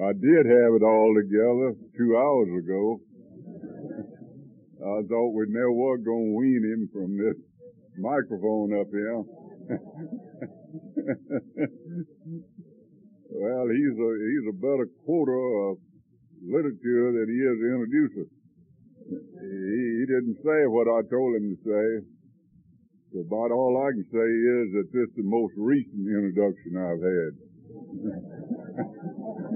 I did have it all together two hours ago. I thought we never was going to wean him from this microphone up here. well, he's a he's a better quoter of literature than he is an introducer. He, he didn't say what I told him to say. So about all I can say is that this is the most recent introduction I've had.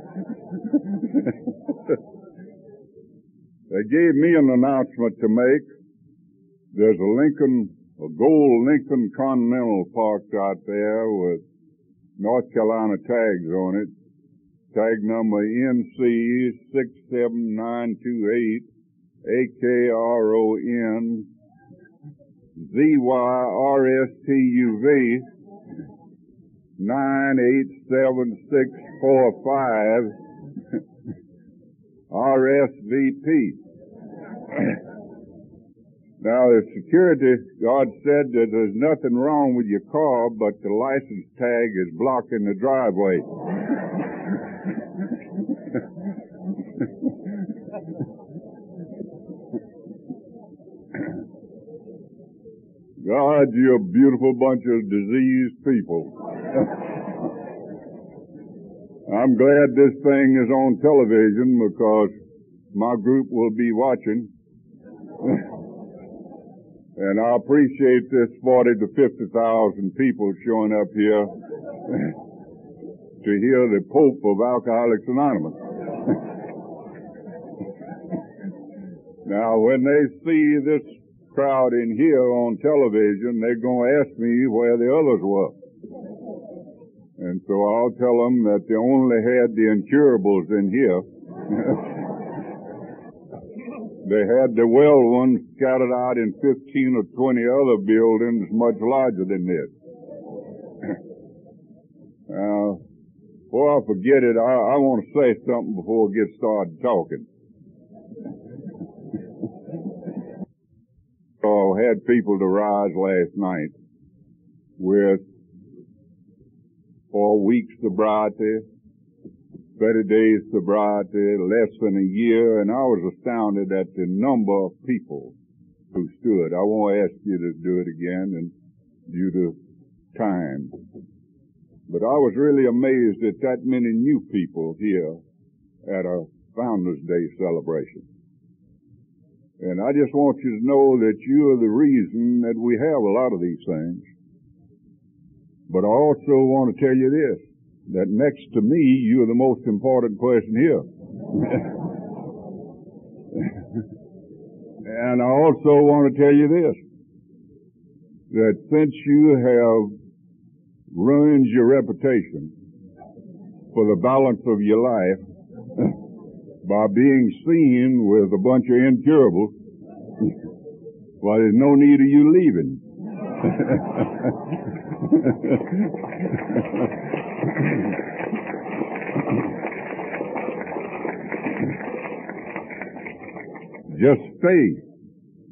they gave me an announcement to make. There's a Lincoln, a gold Lincoln Continental parked out there with North Carolina tags on it. Tag number NC 67928 AKRON ZYRSTUV 987645 RSVP. Now the security guard said that there's nothing wrong with your car, but the license tag is blocking the driveway. God, you're a beautiful bunch of diseased people. I'm glad this thing is on television because my group will be watching. And I appreciate this 40 to 50,000 people showing up here to hear the Pope of Alcoholics Anonymous. now, when they see this crowd in here on television, they're going to ask me where the others were. And so I'll tell them that they only had the incurables in here. they had the well ones scattered out in 15 or 20 other buildings much larger than this. Now, before I forget it, I, I want to say something before we get started talking. So had people to rise last night with four weeks sobriety, 30 days sobriety, less than a year, and I was astounded at the number of people who stood. I won't ask you to do it again and due to time. But I was really amazed at that many new people here at a Founders Day celebration. And I just want you to know that you are the reason that we have a lot of these things. But I also want to tell you this, that next to me, you are the most important person here. and I also want to tell you this, that since you have ruined your reputation for the balance of your life, by being seen with a bunch of incurables, well, there's no need of you leaving. Just stay.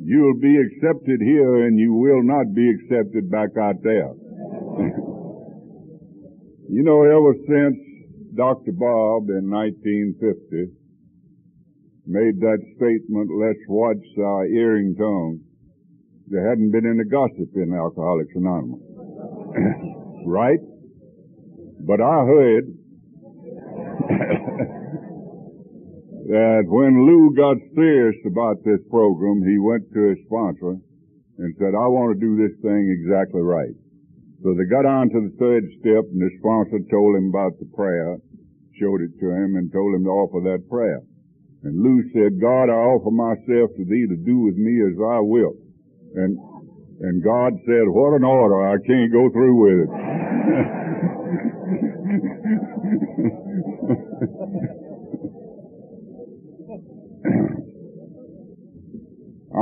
You'll be accepted here and you will not be accepted back out there. you know, ever since Dr. Bob in 1950 made that statement, let's watch our earring tongue, there hadn't been any gossip in Alcoholics Anonymous. right? But I heard that when Lou got serious about this program, he went to his sponsor and said, I want to do this thing exactly right. So they got on to the third step and the sponsor told him about the prayer, showed it to him and told him to offer that prayer. And Lou said, God, I offer myself to thee to do with me as I will. And, and God said, what an order. I can't go through with it.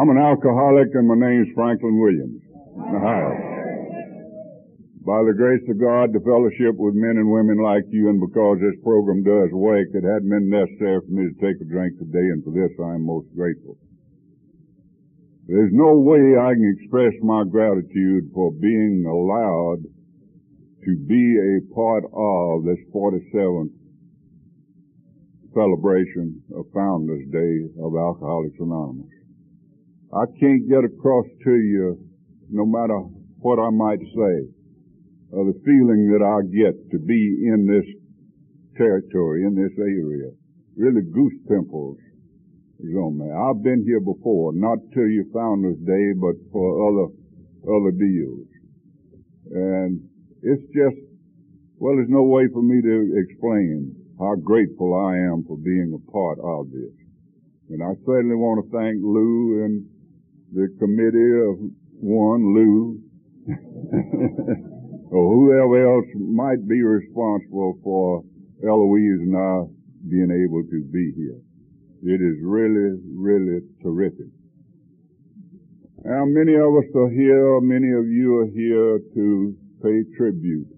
I'm an alcoholic and my name's Franklin Williams. Ohio by the grace of God the fellowship with men and women like you, and because this program does wake, it hadn't been necessary for me to take a drink today, and for this I am most grateful. There's no way I can express my gratitude for being allowed to be a part of this 47th celebration of Founders Day of Alcoholics Anonymous. I can't get across to you, no matter what I might say, of the feeling that I get to be in this territory, in this area. Really goose pimples is on me. I've been here before, not to your Founders Day, but for other, other deals. And it's just, well, there's no way for me to explain how grateful I am for being a part of this. And I certainly want to thank Lou and the committee of one, Lou, or whoever else might be responsible for Eloise and I being able to be here. It is really, really terrific. Now, many of us are here, many of you are here to pay tribute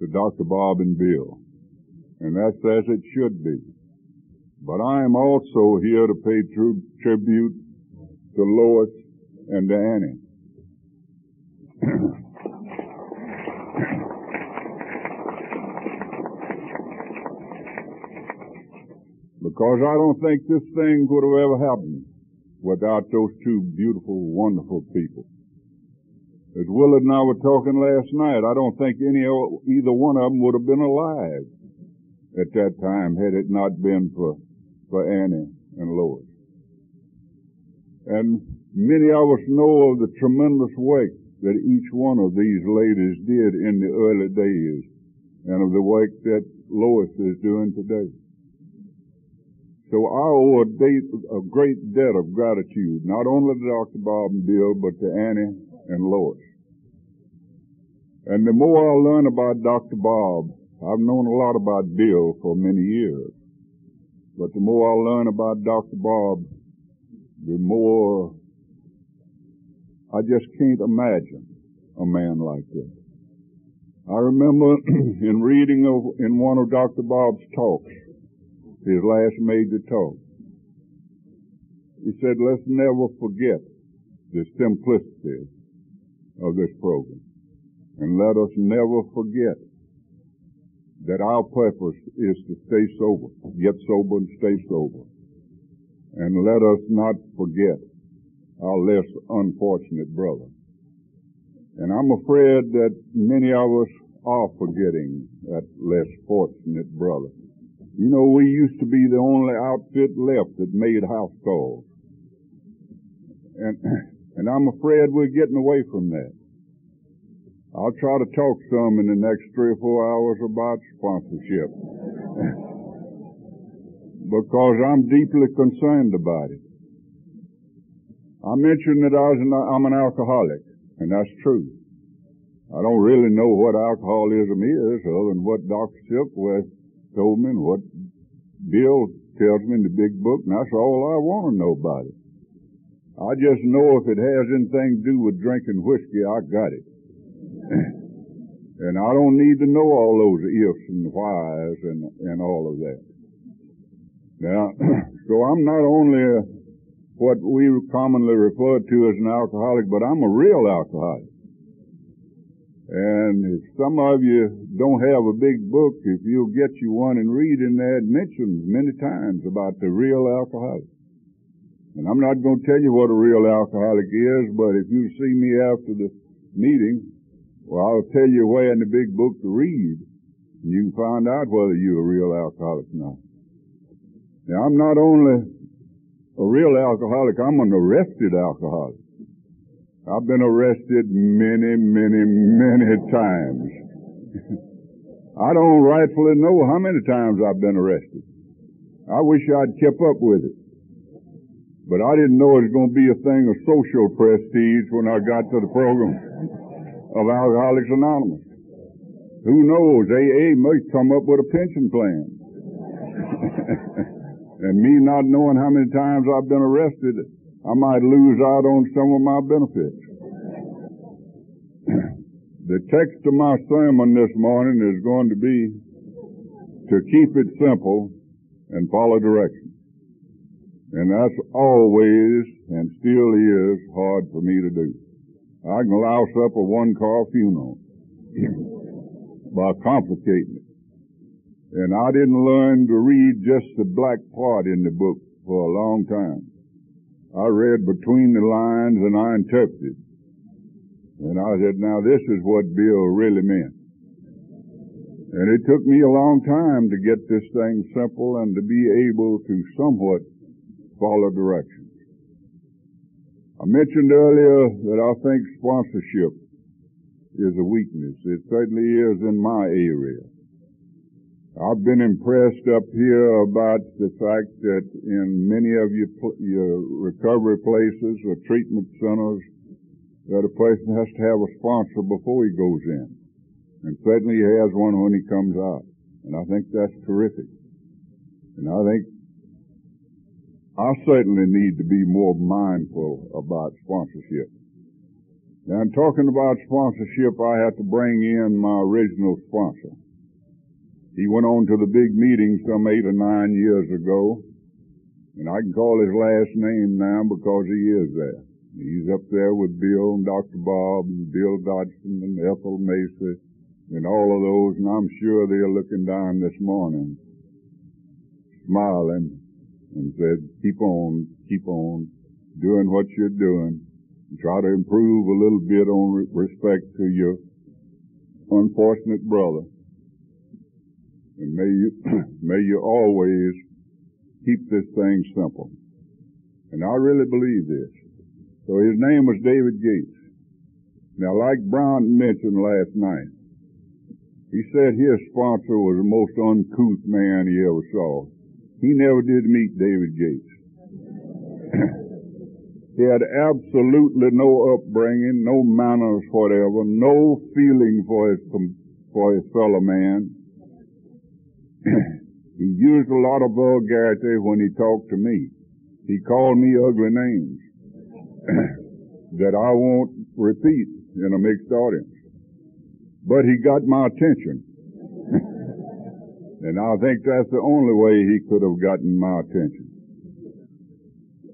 to Dr. Bob and Bill. And that's as it should be. But I am also here to pay true tribute to Lois and to Annie. because I don't think this thing would have ever happened without those two beautiful, wonderful people. As Willard and I were talking last night, I don't think any either one of them would have been alive at that time had it not been for for Annie and Lois. And many of us know of the tremendous work that each one of these ladies did in the early days and of the work that Lois is doing today. So I owe a, date, a great debt of gratitude, not only to Dr. Bob and Bill, but to Annie and Lois. And the more I learn about Dr. Bob, I've known a lot about Bill for many years. But the more I learn about Dr. Bob, the more I just can't imagine a man like this. I remember in reading of, in one of Dr. Bob's talks, his last major talk. He said, let's never forget the simplicity of this program. And let us never forget that our purpose is to stay sober, get sober and stay sober. And let us not forget our less unfortunate brother. And I'm afraid that many of us are forgetting that less fortunate brother. You know, we used to be the only outfit left that made house calls. And, and I'm afraid we're getting away from that. I'll try to talk some in the next three or four hours about sponsorship. Because I'm deeply concerned about it. I mentioned that I was an, I'm an alcoholic, and that's true. I don't really know what alcoholism is other than what Dr. Silkworth told me and what Bill tells me in the big book, and that's all I want to know about it. I just know if it has anything to do with drinking whiskey, I got it. and I don't need to know all those ifs and whys and, and all of that. Now, so I'm not only what we commonly refer to as an alcoholic, but I'm a real alcoholic. And if some of you don't have a big book, if you'll get you one and read in there, it mentions many times about the real alcoholic. And I'm not going to tell you what a real alcoholic is, but if you see me after the meeting, well, I'll tell you where in the big book to read. And you can find out whether you're a real alcoholic or not. Now, I'm not only a real alcoholic, I'm an arrested alcoholic. I've been arrested many, many, many times. I don't rightfully know how many times I've been arrested. I wish I'd kept up with it. But I didn't know it was going to be a thing of social prestige when I got to the program of Alcoholics Anonymous. Who knows? AA might come up with a pension plan. and me not knowing how many times I've been arrested, I might lose out on some of my benefits. the text of my sermon this morning is going to be to keep it simple and follow directions. And that's always and still is hard for me to do. I can louse up a one car funeral by complicating it. And I didn't learn to read just the black part in the book for a long time. I read between the lines and I interpreted. And I said, now this is what Bill really meant. And it took me a long time to get this thing simple and to be able to somewhat follow directions. I mentioned earlier that I think sponsorship is a weakness. It certainly is in my area. I've been impressed up here about the fact that in many of your, your recovery places or treatment centers, that a person has to have a sponsor before he goes in. And certainly he has one when he comes out. And I think that's terrific. And I think I certainly need to be more mindful about sponsorship. Now, in talking about sponsorship, I have to bring in my original sponsor. He went on to the big meeting some eight or nine years ago, and I can call his last name now because he is there. He's up there with Bill and Dr. Bob and Bill Dotson and Ethel Macy and all of those, and I'm sure they're looking down this morning, smiling, and said, keep on, keep on doing what you're doing, try to improve a little bit on respect to your unfortunate brother. And may you, may you always keep this thing simple. And I really believe this. So his name was David Gates. Now, like Brown mentioned last night, he said his sponsor was the most uncouth man he ever saw. He never did meet David Gates. he had absolutely no upbringing, no manners whatever, no feeling for his, for his fellow man. he used a lot of vulgarity when he talked to me. He called me ugly names that I won't repeat in a mixed audience. But he got my attention. and I think that's the only way he could have gotten my attention.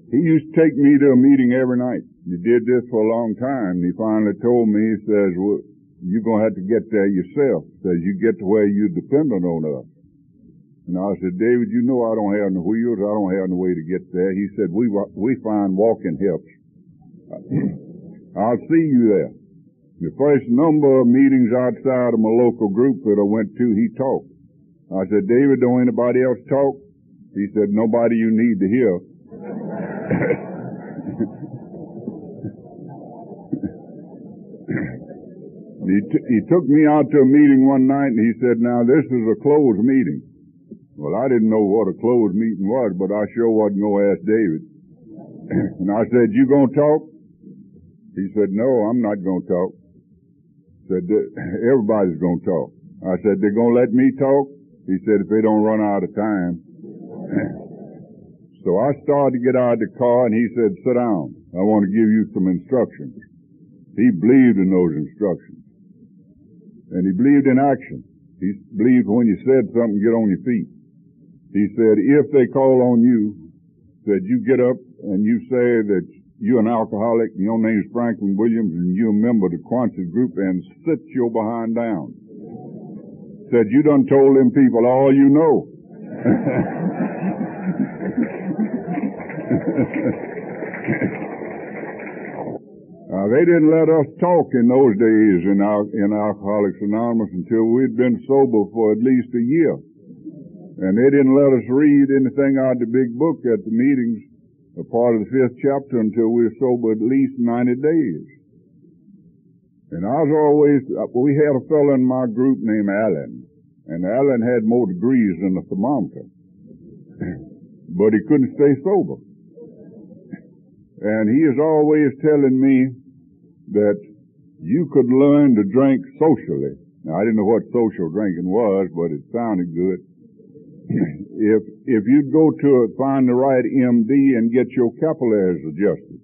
He used to take me to a meeting every night. He did this for a long time. He finally told me, he says, well, you're going to have to get there yourself. He says, you get to where you're dependent on us. And I said, David, you know I don't have no wheels. I don't have no way to get there. He said, we, we find walking helps. I'll see you there. The first number of meetings outside of my local group that I went to, he talked. I said, David, don't anybody else talk? He said, nobody you need to hear. he, t- he took me out to a meeting one night and he said, now this is a closed meeting. Well, I didn't know what a closed meeting was, but I sure wasn't going to ask David. and I said, you going to talk? He said, no, I'm not going to talk. Said, everybody's going to talk. I said, they're going to let me talk? He said, if they don't run out of time. so I started to get out of the car and he said, sit down. I want to give you some instructions. He believed in those instructions. And he believed in action. He believed when you said something, get on your feet. He said, if they call on you, said you get up and you say that you're an alcoholic and your name's Franklin Williams and you're a member of the Quonset group and sit your behind down. Said you done told them people all you know. They didn't let us talk in those days in, in Alcoholics Anonymous until we'd been sober for at least a year. And they didn't let us read anything out of the big book at the meetings, a part of the fifth chapter, until we were sober at least 90 days. And I was always, we had a fellow in my group named Allen, and Allen had more degrees than a thermometer. but he couldn't stay sober. And he is always telling me that you could learn to drink socially. Now, I didn't know what social drinking was, but it sounded good if if you'd go to it, find the right MD and get your capillaries adjusted.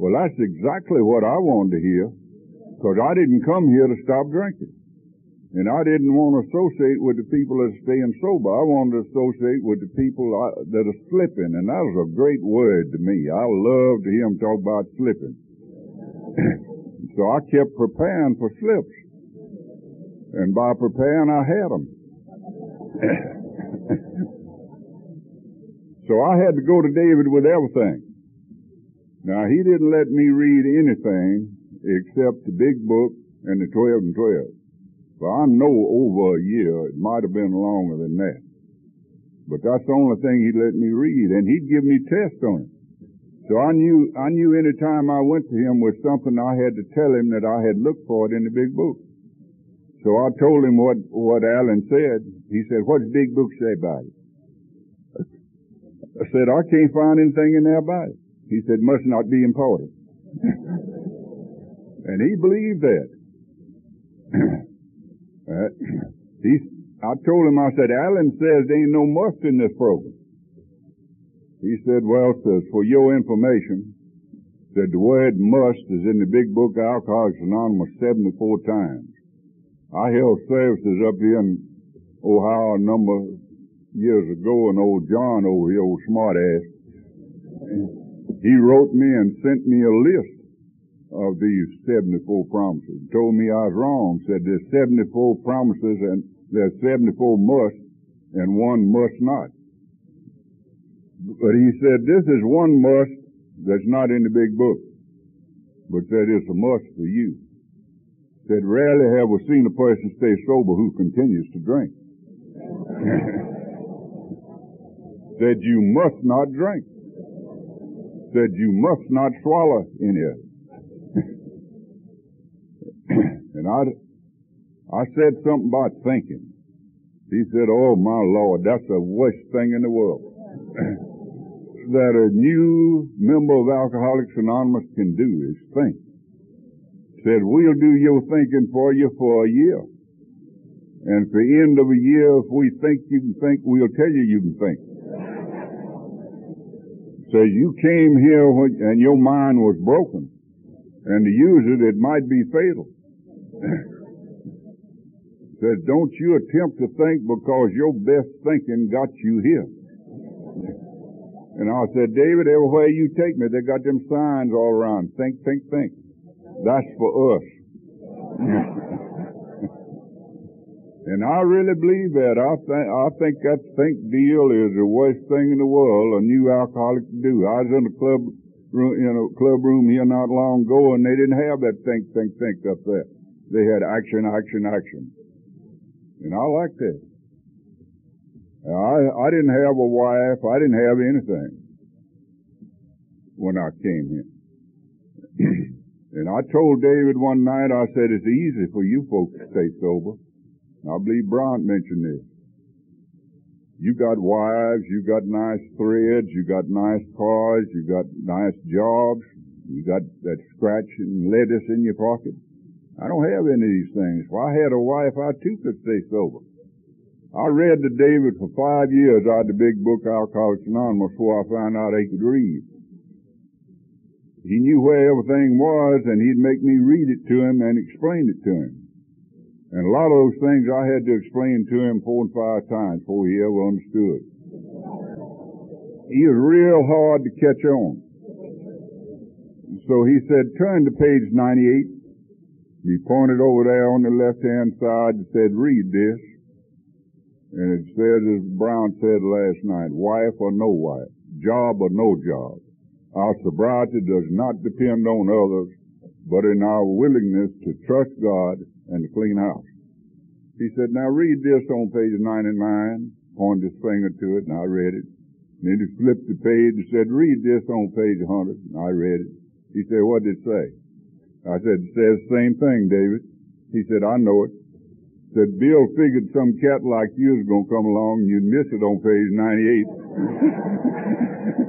Well, that's exactly what I wanted to hear, because I didn't come here to stop drinking, and I didn't want to associate with the people that are staying sober. I wanted to associate with the people uh, that are slipping, and that was a great word to me. I loved to hear them talk about slipping. so I kept preparing for slips. And by preparing, I had them. so I had to go to David with everything. Now, he didn't let me read anything except the big book and the 12 and 12. But I know over a year, it might have been longer than that. But that's the only thing he'd let me read, and he'd give me tests on it. So I knew, I knew any time I went to him with something, I had to tell him that I had looked for it in the big book. So I told him what, what Allen said. He said, what does big book say about it? I said, I can't find anything in there about it. He said, must not be important. and he believed that. uh, he, I told him, I said, Alan says there ain't no must in this program. He said, well, says, for your information, said the word must is in the big book Alcoholics Anonymous 74 times. I held services up here in Ohio a number of years ago, and old John over here, old smartass, he wrote me and sent me a list of these 74 promises. Told me I was wrong. Said there's 74 promises and there's 74 must and one must not. But he said, this is one must that's not in the big book, but that is a must for you. Said, rarely have we seen a person stay sober who continues to drink. said, you must not drink. Said, you must not swallow any and I, I said something about thinking. He said, oh my Lord, that's the worst thing in the world. that a new member of Alcoholics Anonymous can do is think. Said, we'll do your thinking for you for a year. And at the end of a year, if we think you can think, we'll tell you you can think. Says you came here and your mind was broken. And to use it, it might be fatal. says, don't you attempt to think because your best thinking got you here. And I said, David, everywhere you take me, they got them signs all around. Think, think, think. That's for us. and I really believe that. I think, I think that think deal is the worst thing in the world a new alcoholic to do. I was in a club room, in a club room here not long ago and they didn't have that think, think, think up there. They had action, action, action. And I liked that. I, I didn't have a wife. I didn't have anything when I came here. And I told David one night, I said, it's easy for you folks to stay sober. I believe Bryant mentioned this. You got wives, you got nice threads, you got nice cars, you got nice jobs, you got that scratch and lettuce in your pocket. I don't have any of these things. If I had a wife, I too could stay sober. I read to David for five years out of the big book Alcoholics Anonymous before I found out he could read. He knew where everything was and he'd make me read it to him and explain it to him. And a lot of those things I had to explain to him four and five times before he ever understood. He was real hard to catch on. So he said, turn to page 98. He pointed over there on the left-hand side and said, read this. And it says, as Brown said last night, wife or no wife, job or no job. Our sobriety does not depend on others, but in our willingness to trust God and to clean house. He said, now read this on page 99, pointed his finger to it, and I read it. Then he flipped the page and said, read this on page 100, and I read it. He said, what did it say? I said, it says the same thing, David. He said, I know it. Said, Bill figured some cat like you was going to come along and you'd miss it on page 98.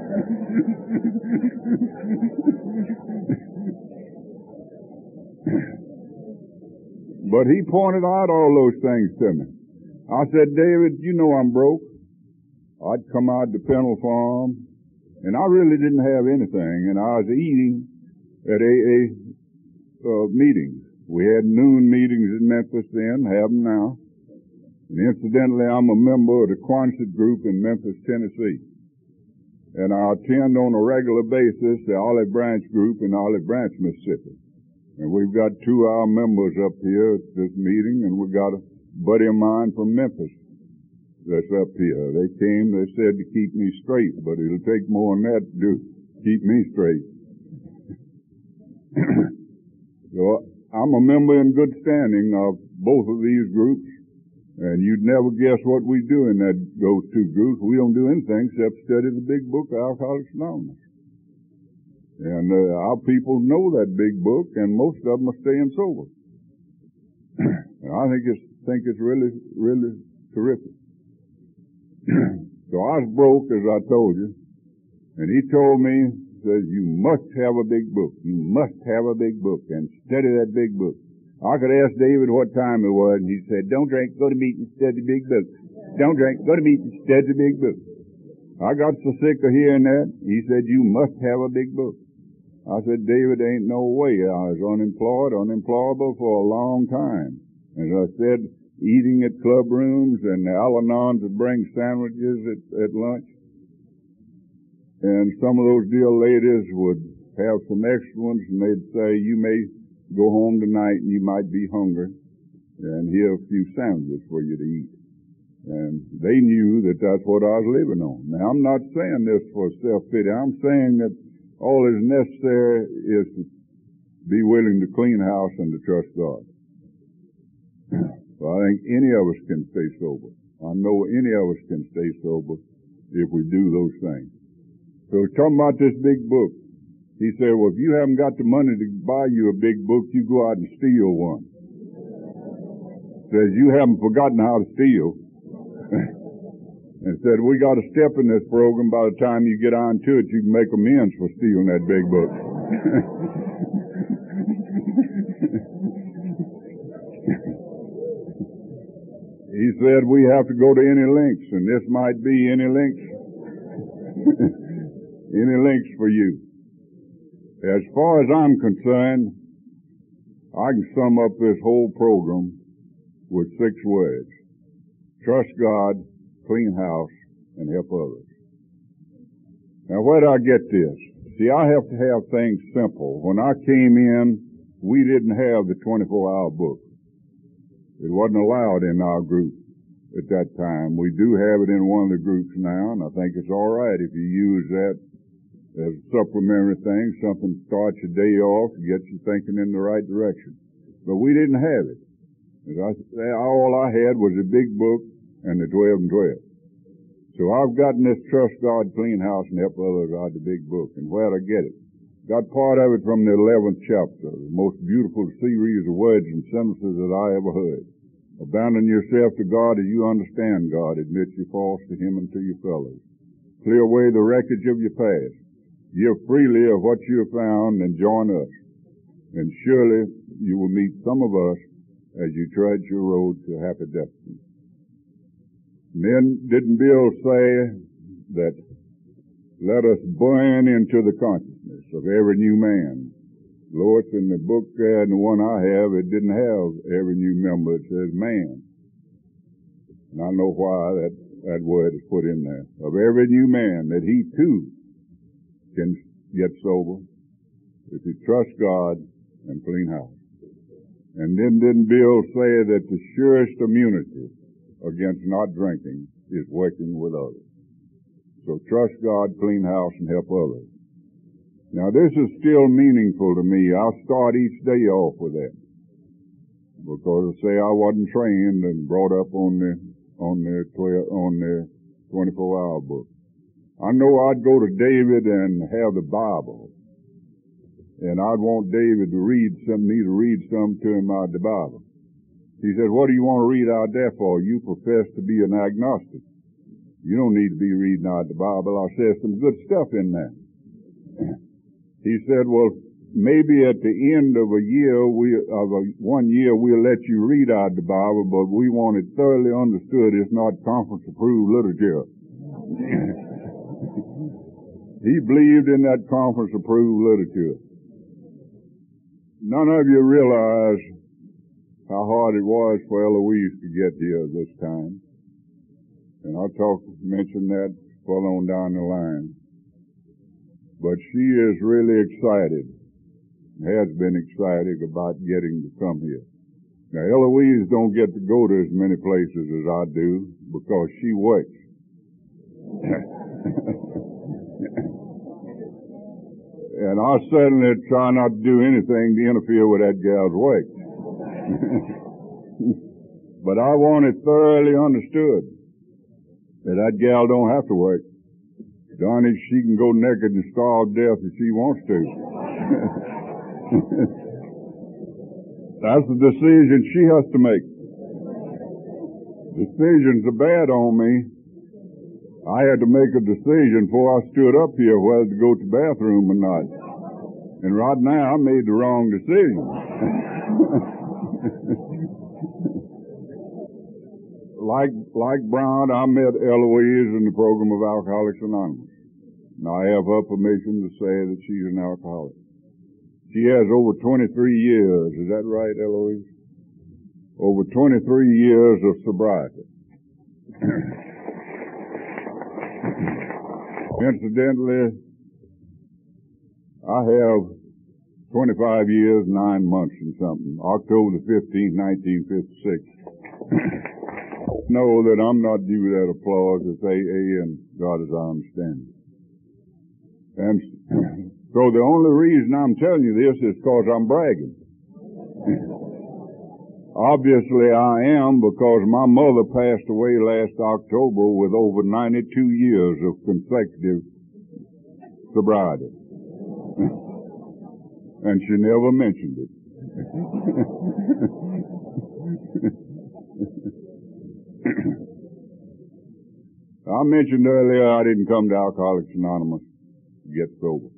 but he pointed out all those things to me. I said, David, you know I'm broke. I'd come out to Penal Farm, and I really didn't have anything, and I was eating at AA uh, meetings. We had noon meetings in Memphis then, have them now. And incidentally, I'm a member of the Quonset group in Memphis, Tennessee. And I attend on a regular basis the Olive Branch group in Olive Branch, Mississippi. And we've got two of our members up here at this meeting, and we've got a buddy of mine from Memphis that's up here. They came, they said to keep me straight, but it'll take more than that to do, keep me straight. so I'm a member in good standing of both of these groups, and you'd never guess what we do in that those two groups. We don't do anything except study the big book of Alcoholics Anonymous. And uh, our people know that big book, and most of them are staying sober. and I think it's think it's really really terrific. so I was broke, as I told you, and he told me says you must have a big book. You must have a big book and study that big book. I could ask David what time it was, and he said, "Don't drink, go to meeting, study the big book. Don't drink, go to meeting, study the big book." I got so sick of hearing that. He said, "You must have a big book." I said, David, ain't no way. I was unemployed, unemployable for a long time. As I said, eating at club rooms and Al-Anons bring sandwiches at, at lunch. And some of those dear ladies would have some extra ones and they'd say, you may go home tonight and you might be hungry and here are a few sandwiches for you to eat. And they knew that that's what I was living on. Now I'm not saying this for self-pity. I'm saying that all that's necessary is to be willing to clean house and to trust God. I think any of us can stay sober. I know any of us can stay sober if we do those things. So talking about this big book, he said, well, if you haven't got the money to buy you a big book, you go out and steal one. Says you haven't forgotten how to steal. and said, we got a step in this program. By the time you get on to it, you can make amends for stealing that big book. he said, we have to go to any lengths, and this might be any lengths. any lengths for you. As far as I'm concerned, I can sum up this whole program with six words. Trust God, clean house, and help others. Now where did I get this? See, I have to have things simple. When I came in, we didn't have the 24 hour book. It wasn't allowed in our group at that time. We do have it in one of the groups now, and I think it's alright if you use that as a supplementary thing, something starts your day off, gets you thinking in the right direction. But we didn't have it. all I had was a big book and the 12 and 12. So I've gotten this Trust God Clean House and Help Others out of the big book. And where'd I get it? Got part of it from the 11th chapter, the most beautiful series of words and sentences that I ever heard. Abandon yourself to God as you understand God. Admit your faults to Him and to your fellows. Clear away the wreckage of your past. Give freely of what you have found and join us. And surely you will meet some of us as you trudge your road to happy destiny. Then didn't Bill say that let us burn into the consciousness of every new man? Lord, in the book uh, and the one I have, it didn't have every new member. It says man. And I know why that, that word is put in there. Of every new man, that he too can get sober if he trusts God and clean house. And then didn't Bill say that the surest immunity against not drinking is working with others. So trust God, clean house, and help others. Now this is still meaningful to me. I'll start each day off with that. Because say I wasn't trained and brought up on the, on the 12, on the 24 hour book. I know I'd go to David and have the Bible. And I'd want David to read some, me to read some to him out of the Bible. He said, what do you want to read out there for? You profess to be an agnostic. You don't need to be reading out the Bible. I said some good stuff in there. he said, well, maybe at the end of a year, we, of a, one year, we'll let you read out the Bible, but we want it thoroughly understood. It's not conference approved literature. he believed in that conference approved literature. None of you realize how hard it was for Eloise to get here this time. And I'll talk, mention that well on down the line. But she is really excited has been excited about getting to come here. Now Eloise don't get to go to as many places as I do because she works. and I certainly try not to do anything to interfere with that gal's work. but I want it thoroughly understood that that gal don't have to work. Darn it, she can go naked and starve death if she wants to. That's the decision she has to make. Decisions are bad on me. I had to make a decision before I stood up here whether to go to the bathroom or not. And right now I made the wrong decision. like like Brown, I met Eloise in the program of Alcoholics Anonymous. Now I have her permission to say that she's an alcoholic. She has over 23 years, is that right, Eloise? Over 23 years of sobriety. Incidentally, I have 25 years, 9 months and something. October the 15th, 1956 know that I'm not due that applause. It's AA and God as I understand it. And so the only reason I'm telling you this is because I'm bragging. Obviously I am because my mother passed away last October with over 92 years of consecutive sobriety. and she never mentioned it. I mentioned earlier I didn't come to Alcoholics Anonymous to get sober.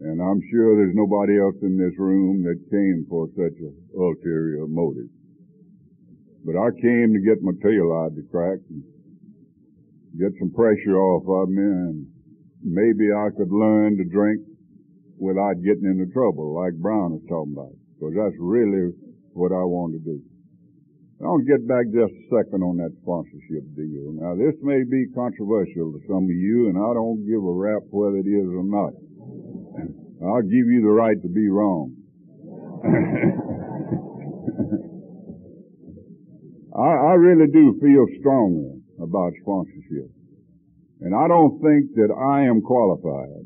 And I'm sure there's nobody else in this room that came for such an ulterior motive. But I came to get my tail out of the crack and get some pressure off of me and maybe I could learn to drink without getting into trouble like Brown is talking about. Because that's really what I want to do. I want to get back just a second on that sponsorship deal. Now, this may be controversial to some of you, and I don't give a rap whether it is or not. I'll give you the right to be wrong. I, I really do feel strongly about sponsorship. And I don't think that I am qualified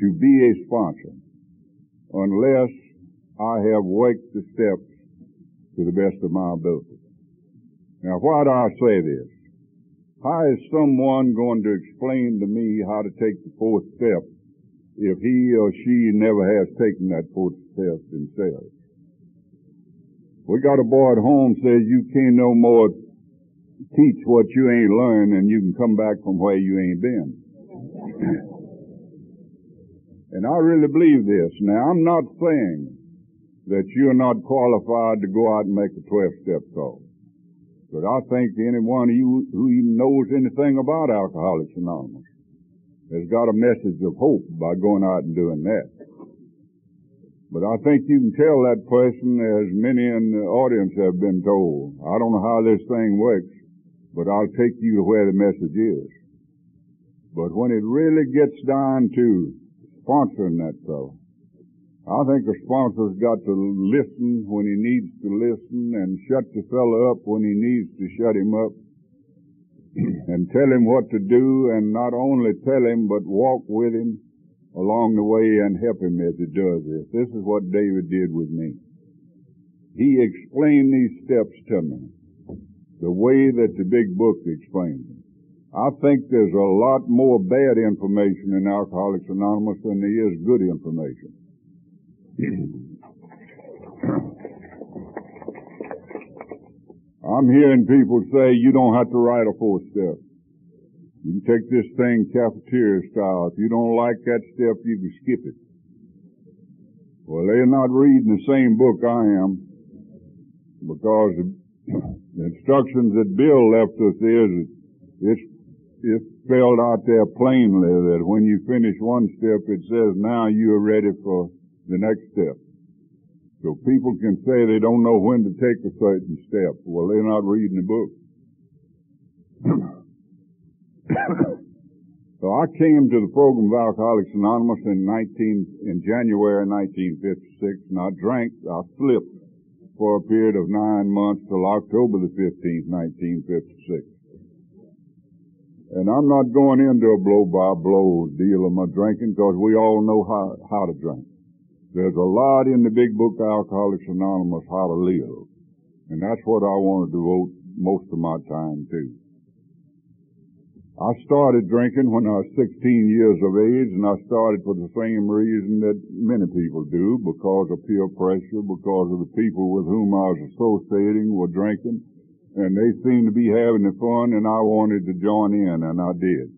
to be a sponsor unless I have worked the steps to the best of my ability. Now, why do I say this? How is someone going to explain to me how to take the fourth step if he or she never has taken that fourth step themselves? We got a boy at home says you can't no more teach what you ain't learned and you can come back from where you ain't been. and I really believe this. Now I'm not saying that you're not qualified to go out and make a 12-step call. But I think anyone who, who even knows anything about Alcoholics Anonymous has got a message of hope by going out and doing that. But I think you can tell that person, as many in the audience have been told, I don't know how this thing works, but I'll take you to where the message is. But when it really gets down to sponsoring that fellow, I think a sponsor's got to listen when he needs to listen and shut the fellow up when he needs to shut him up and tell him what to do and not only tell him but walk with him along the way and help him as he does this. This is what David did with me. He explained these steps to me the way that the big book explained them. I think there's a lot more bad information in Alcoholics Anonymous than there is good information. I'm hearing people say you don't have to write a four step. You can take this thing cafeteria style. If you don't like that step, you can skip it. Well, they're not reading the same book I am because the instructions that Bill left us is it's, it's spelled out there plainly that when you finish one step, it says now you are ready for the next step. So people can say they don't know when to take a certain step. Well, they're not reading the book. So I came to the program of Alcoholics Anonymous in 19, in January 1956 and I drank, I slipped for a period of nine months till October the 15th, 1956. And I'm not going into a blow by blow deal of my drinking because we all know how, how to drink. There's a lot in the big book Alcoholics Anonymous how to live. And that's what I want to devote most of my time to. I started drinking when I was 16 years of age, and I started for the same reason that many people do, because of peer pressure, because of the people with whom I was associating were drinking, and they seemed to be having the fun, and I wanted to join in, and I did.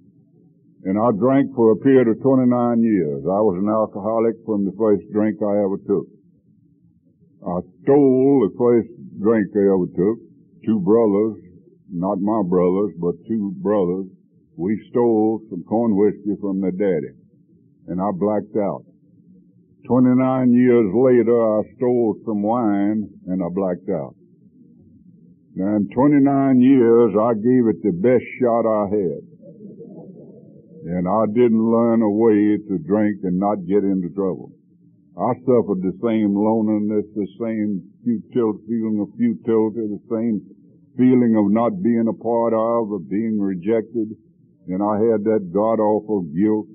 And I drank for a period of 29 years. I was an alcoholic from the first drink I ever took. I stole the first drink I ever took. Two brothers, not my brothers, but two brothers, we stole some corn whiskey from their daddy, and I blacked out. 29 years later, I stole some wine, and I blacked out. Now, in 29 years, I gave it the best shot I had. And I didn't learn a way to drink and not get into trouble. I suffered the same loneliness, the same futility, feeling of futility, the same feeling of not being a part of, of being rejected, and I had that god awful guilt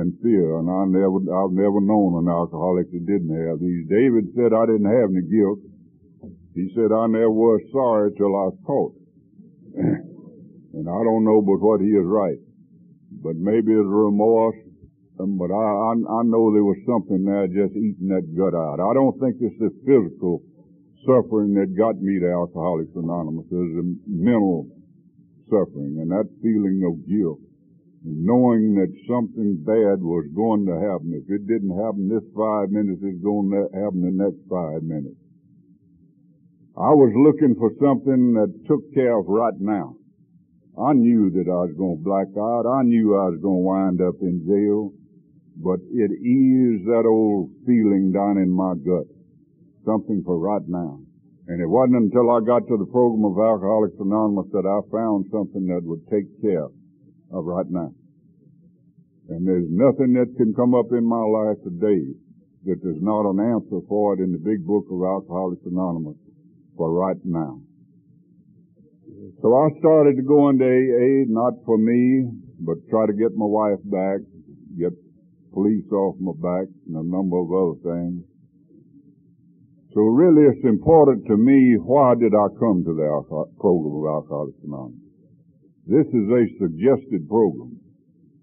and fear, and I never, I've never known an alcoholic that didn't have these. David said I didn't have any guilt. He said I never was sorry till I was caught. and I don't know but what he is right. But maybe it's remorse, um, but I, I, I know there was something there just eating that gut out. I don't think it's the physical suffering that got me to Alcoholics Anonymous. It's the mental suffering and that feeling of guilt, knowing that something bad was going to happen. If it didn't happen this five minutes, it's going to happen the next five minutes. I was looking for something that took care of right now. I knew that I was going to black out. I knew I was going to wind up in jail, but it eased that old feeling down in my gut. Something for right now. And it wasn't until I got to the program of Alcoholics Anonymous that I found something that would take care of right now. And there's nothing that can come up in my life today that there's not an answer for it in the big book of Alcoholics Anonymous for right now. So I started to go into AA, not for me, but try to get my wife back, get police off my back, and a number of other things. So really it's important to me, why did I come to the program of Alcoholics Anonymous? This is a suggested program.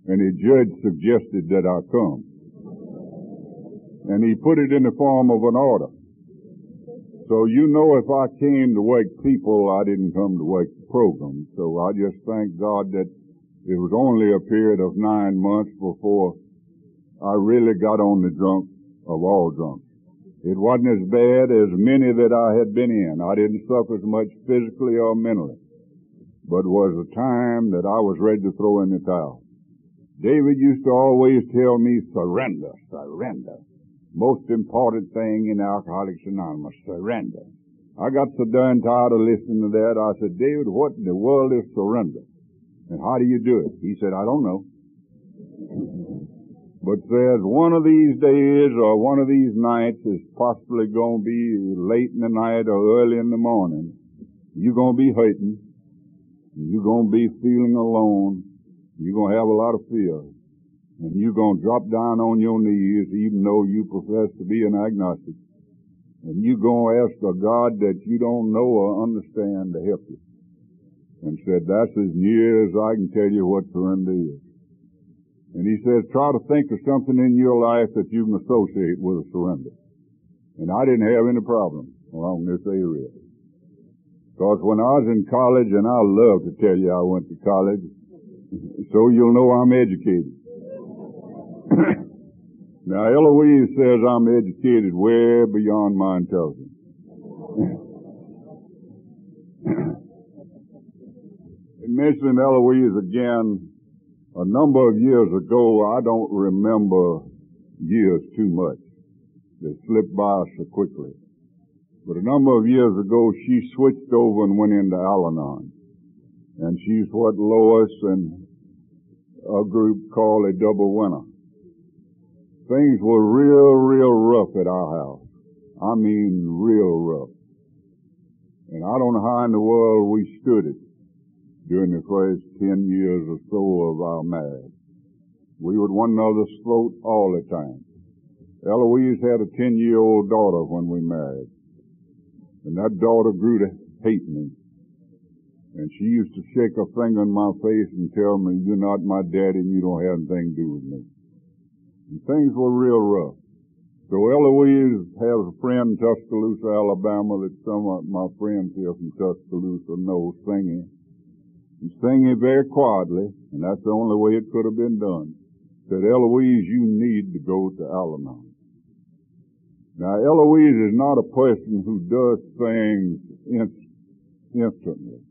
And a judge suggested that I come. And he put it in the form of an order. So you know if I came to wake people, I didn't come to wake the program. So I just thank God that it was only a period of nine months before I really got on the drunk of all drunks. It wasn't as bad as many that I had been in. I didn't suffer as much physically or mentally. But it was a time that I was ready to throw in the towel. David used to always tell me, surrender, surrender. Most important thing in Alcoholics Anonymous, surrender. I got so darn tired of listening to that. I said, David, what in the world is surrender? And how do you do it? He said, I don't know but says one of these days or one of these nights is possibly going to be late in the night or early in the morning. You're going to be hurting. You're going to be feeling alone. You're going to have a lot of fear. And you're going to drop down on your knees even though you profess to be an agnostic. And you're going to ask a God that you don't know or understand to help you. And said, that's as near as I can tell you what surrender is. And he says, try to think of something in your life that you can associate with a surrender. And I didn't have any problem along this area. Because when I was in college, and I love to tell you I went to college, so you'll know I'm educated. now Eloise says I'm educated way beyond my intelligence. mentioning Eloise again, a number of years ago, I don't remember years too much. They slip by so quickly. But a number of years ago, she switched over and went into Al-Anon. And she's what Lois and a group called a double winner. Things were real, real rough at our house. I mean real rough. And I don't know how in the world we stood it during the first ten years or so of our marriage. We would one another's throat all the time. Eloise had a ten year old daughter when we married. And that daughter grew to hate me. And she used to shake her finger in my face and tell me, you're not my daddy and you don't have anything to do with me. And things were real rough. So Eloise has a friend in Tuscaloosa, Alabama that some of my friends here from Tuscaloosa know singing. And singing very quietly, and that's the only way it could have been done. Said, Eloise, you need to go to Al-Anon. Now, Eloise is not a person who does things inst- instantly.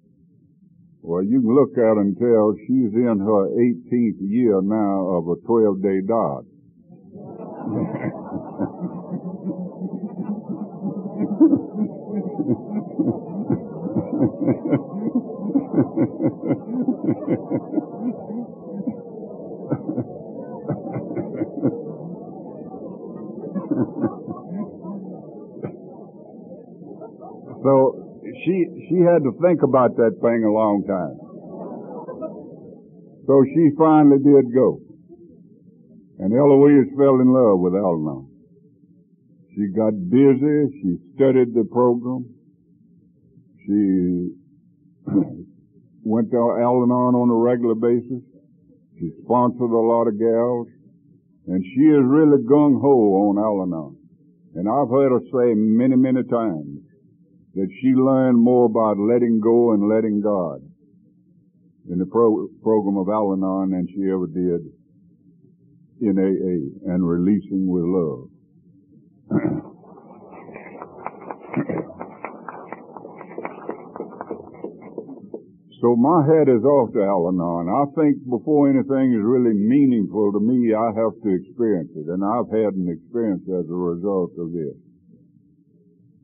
Well, you can look at her and tell she's in her 18th year now of a 12 day diet. so she she had to think about that thing a long time. So she finally did go. And Eloise fell in love with Al-Anon. She got busy. She studied the program. She went to Al-Anon on a regular basis. She sponsored a lot of gals. And she is really gung-ho on Al-Anon. And I've heard her say many, many times that she learned more about letting go and letting God in the pro- program of Al-Anon than she ever did in AA and releasing with love. So my hat is off to Al-Anon. I think before anything is really meaningful to me, I have to experience it. And I've had an experience as a result of this.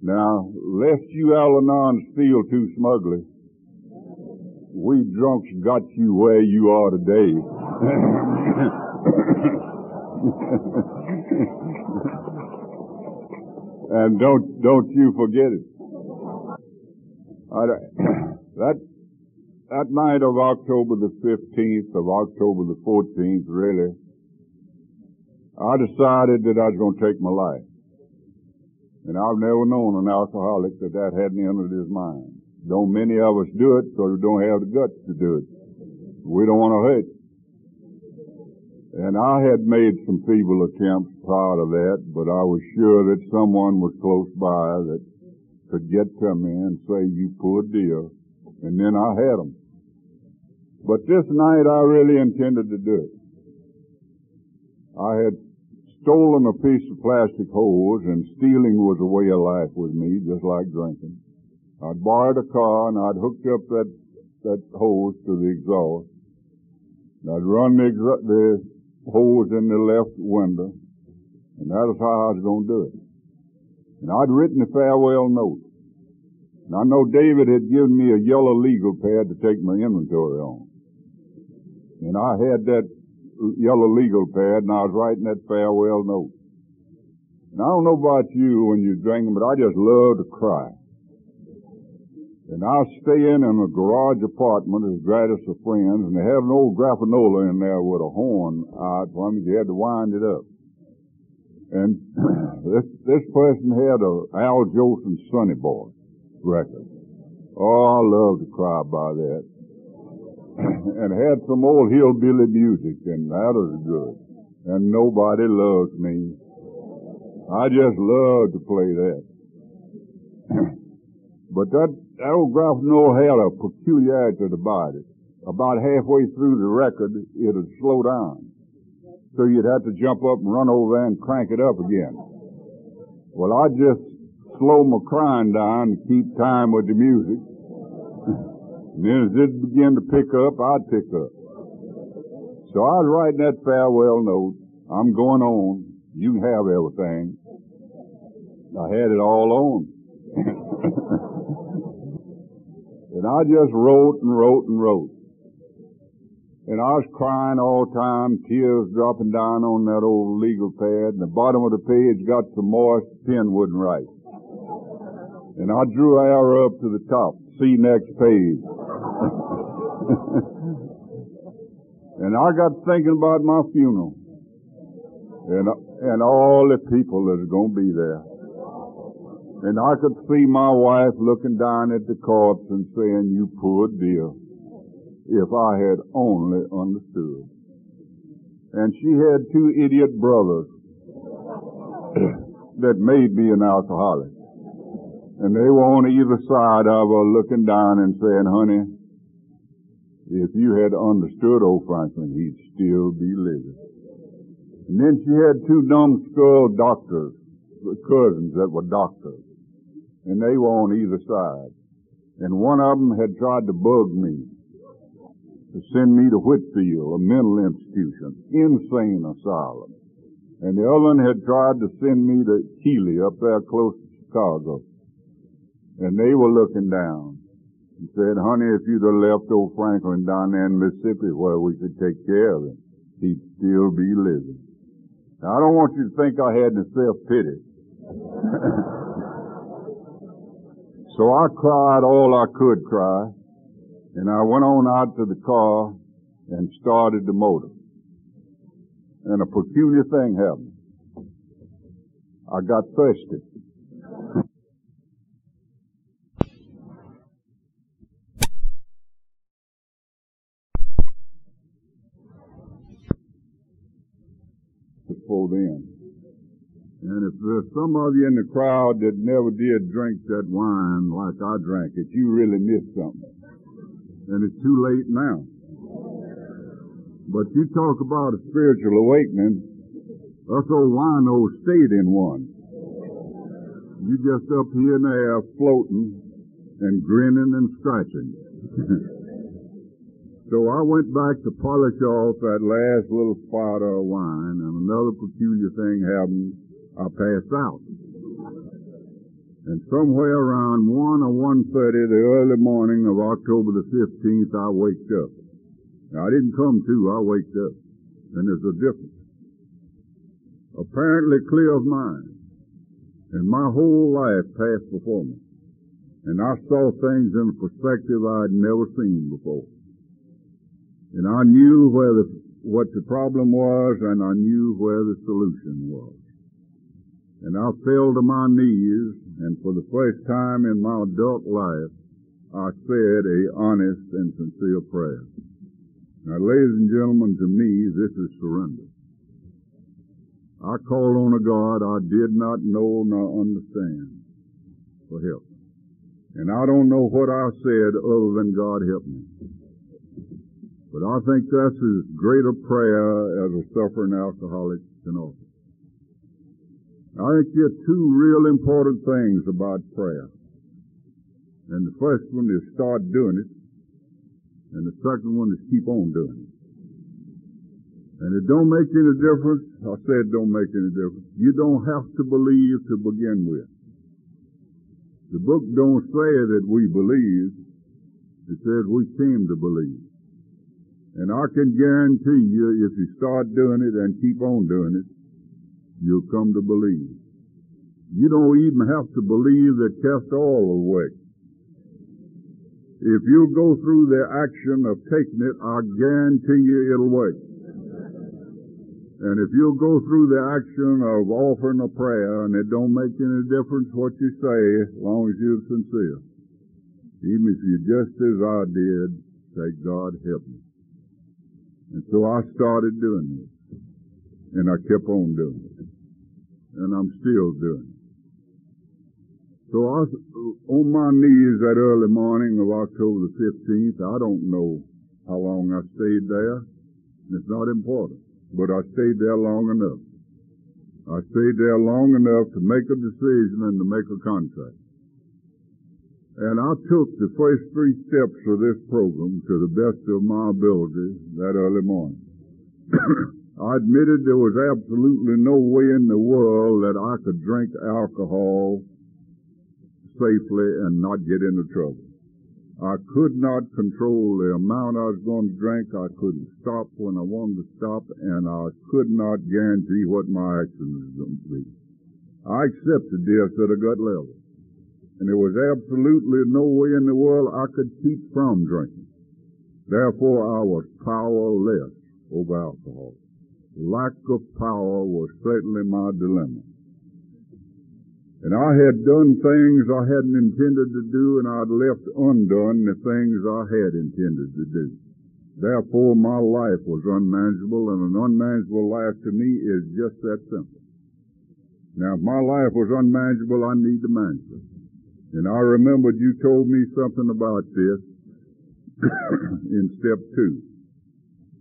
Now, lest you Al-Anons feel too smugly, we drunks got you where you are today. and don't, don't you forget it. That that night of October the 15th, of October the 14th, really, I decided that I was going to take my life. And I've never known an alcoholic that that hadn't entered his mind. Don't many of us do it because we don't have the guts to do it. We don't want to hurt. And I had made some feeble attempts prior to that, but I was sure that someone was close by that could get to me and say, you poor dear, and then I had them. But this night I really intended to do it. I had stolen a piece of plastic hose and stealing was a way of life with me, just like drinking. I'd borrowed a car and I'd hooked up that, that hose to the exhaust. And I'd run the, exa- the hose in the left window and that was how I was going to do it. And I'd written a farewell note. And I know David had given me a yellow legal pad to take my inventory on. And I had that yellow legal pad and I was writing that farewell note. And I don't know about you when you're drinking, but I just love to cry. And I was staying in in a garage apartment as Gladys of friends, and they have an old Grafonola in there with a horn out from it. You had to wind it up. And this this person had a Al Jolson Sonny Boy record. Oh, I love to cry by that. and had some old hillbilly music, and that was good. And nobody loves me. I just love to play that. but that, that old Grafonola had a peculiarity about it. About halfway through the record, it would slow down. So you'd have to jump up and run over there and crank it up again. Well, I just slow my crying down to keep time with the music. and then as it began to pick up, I'd pick up. So I was writing that farewell note. I'm going on. You can have everything. I had it all on. and I just wrote and wrote and wrote. And I was crying all the time, tears dropping down on that old legal pad, and the bottom of the page got so moist, pen wouldn't write. And I drew an arrow up to the top, see next page. and I got thinking about my funeral, and, and all the people that's gonna be there. And I could see my wife looking down at the corpse and saying, you poor dear if I had only understood. And she had two idiot brothers that made me an alcoholic. And they were on either side of her looking down and saying, honey, if you had understood old Franklin, he'd still be living. And then she had two numbskull doctors, cousins that were doctors. And they were on either side. And one of them had tried to bug me to send me to Whitfield, a mental institution, insane asylum. And the other one had tried to send me to Keeley up there close to Chicago. And they were looking down and said, honey, if you'd have left old Franklin down there in Mississippi where we could take care of him, he'd still be living. Now, I don't want you to think I had any self-pity. so I cried all I could cry. And I went on out to the car and started the motor. And a peculiar thing happened. I got thirsty. Before then. And if there's some of you in the crowd that never did drink that wine like I drank it, you really missed something and it's too late now. But you talk about a spiritual awakening, us old winos stayed in one. You just up here in the air floating and grinning and scratching. so I went back to polish off that last little spot of wine and another peculiar thing happened. I passed out. And somewhere around 1 or 1.30 the early morning of October the 15th, I waked up. Now, I didn't come to, I waked up. And there's a difference. Apparently clear of mind. And my whole life passed before me. And I saw things in a perspective I'd never seen before. And I knew where the, what the problem was and I knew where the solution was. And I fell to my knees and for the first time in my adult life, I said a honest and sincere prayer. Now, ladies and gentlemen, to me, this is surrender. I called on a God I did not know nor understand for help. And I don't know what I said other than God help me. But I think that's as great a prayer as a suffering alcoholic can offer. I think there are two real important things about prayer. And the first one is start doing it. And the second one is keep on doing it. And it don't make any difference. I said don't make any difference. You don't have to believe to begin with. The book don't say that we believe. It says we came to believe. And I can guarantee you if you start doing it and keep on doing it, you'll come to believe. You don't even have to believe that cast all away. If you go through the action of taking it, I guarantee you it'll work. And if you'll go through the action of offering a prayer, and it don't make any difference what you say, as long as you're sincere. Even if you just as I did, say, God help me. And so I started doing this. And I kept on doing it. And I'm still doing it. So I was on my knees that early morning of October the 15th. I don't know how long I stayed there. It's not important. But I stayed there long enough. I stayed there long enough to make a decision and to make a contract. And I took the first three steps of this program to the best of my ability that early morning. I admitted there was absolutely no way in the world that I could drink alcohol safely and not get into trouble. I could not control the amount I was going to drink. I couldn't stop when I wanted to stop, and I could not guarantee what my action was going to be. I accepted this at a gut level. And there was absolutely no way in the world I could keep from drinking. Therefore, I was powerless over alcohol. Lack of power was certainly my dilemma. And I had done things I hadn't intended to do, and I'd left undone the things I had intended to do. Therefore, my life was unmanageable, and an unmanageable life to me is just that simple. Now, if my life was unmanageable, I need to manage it. And I remembered you told me something about this in step two.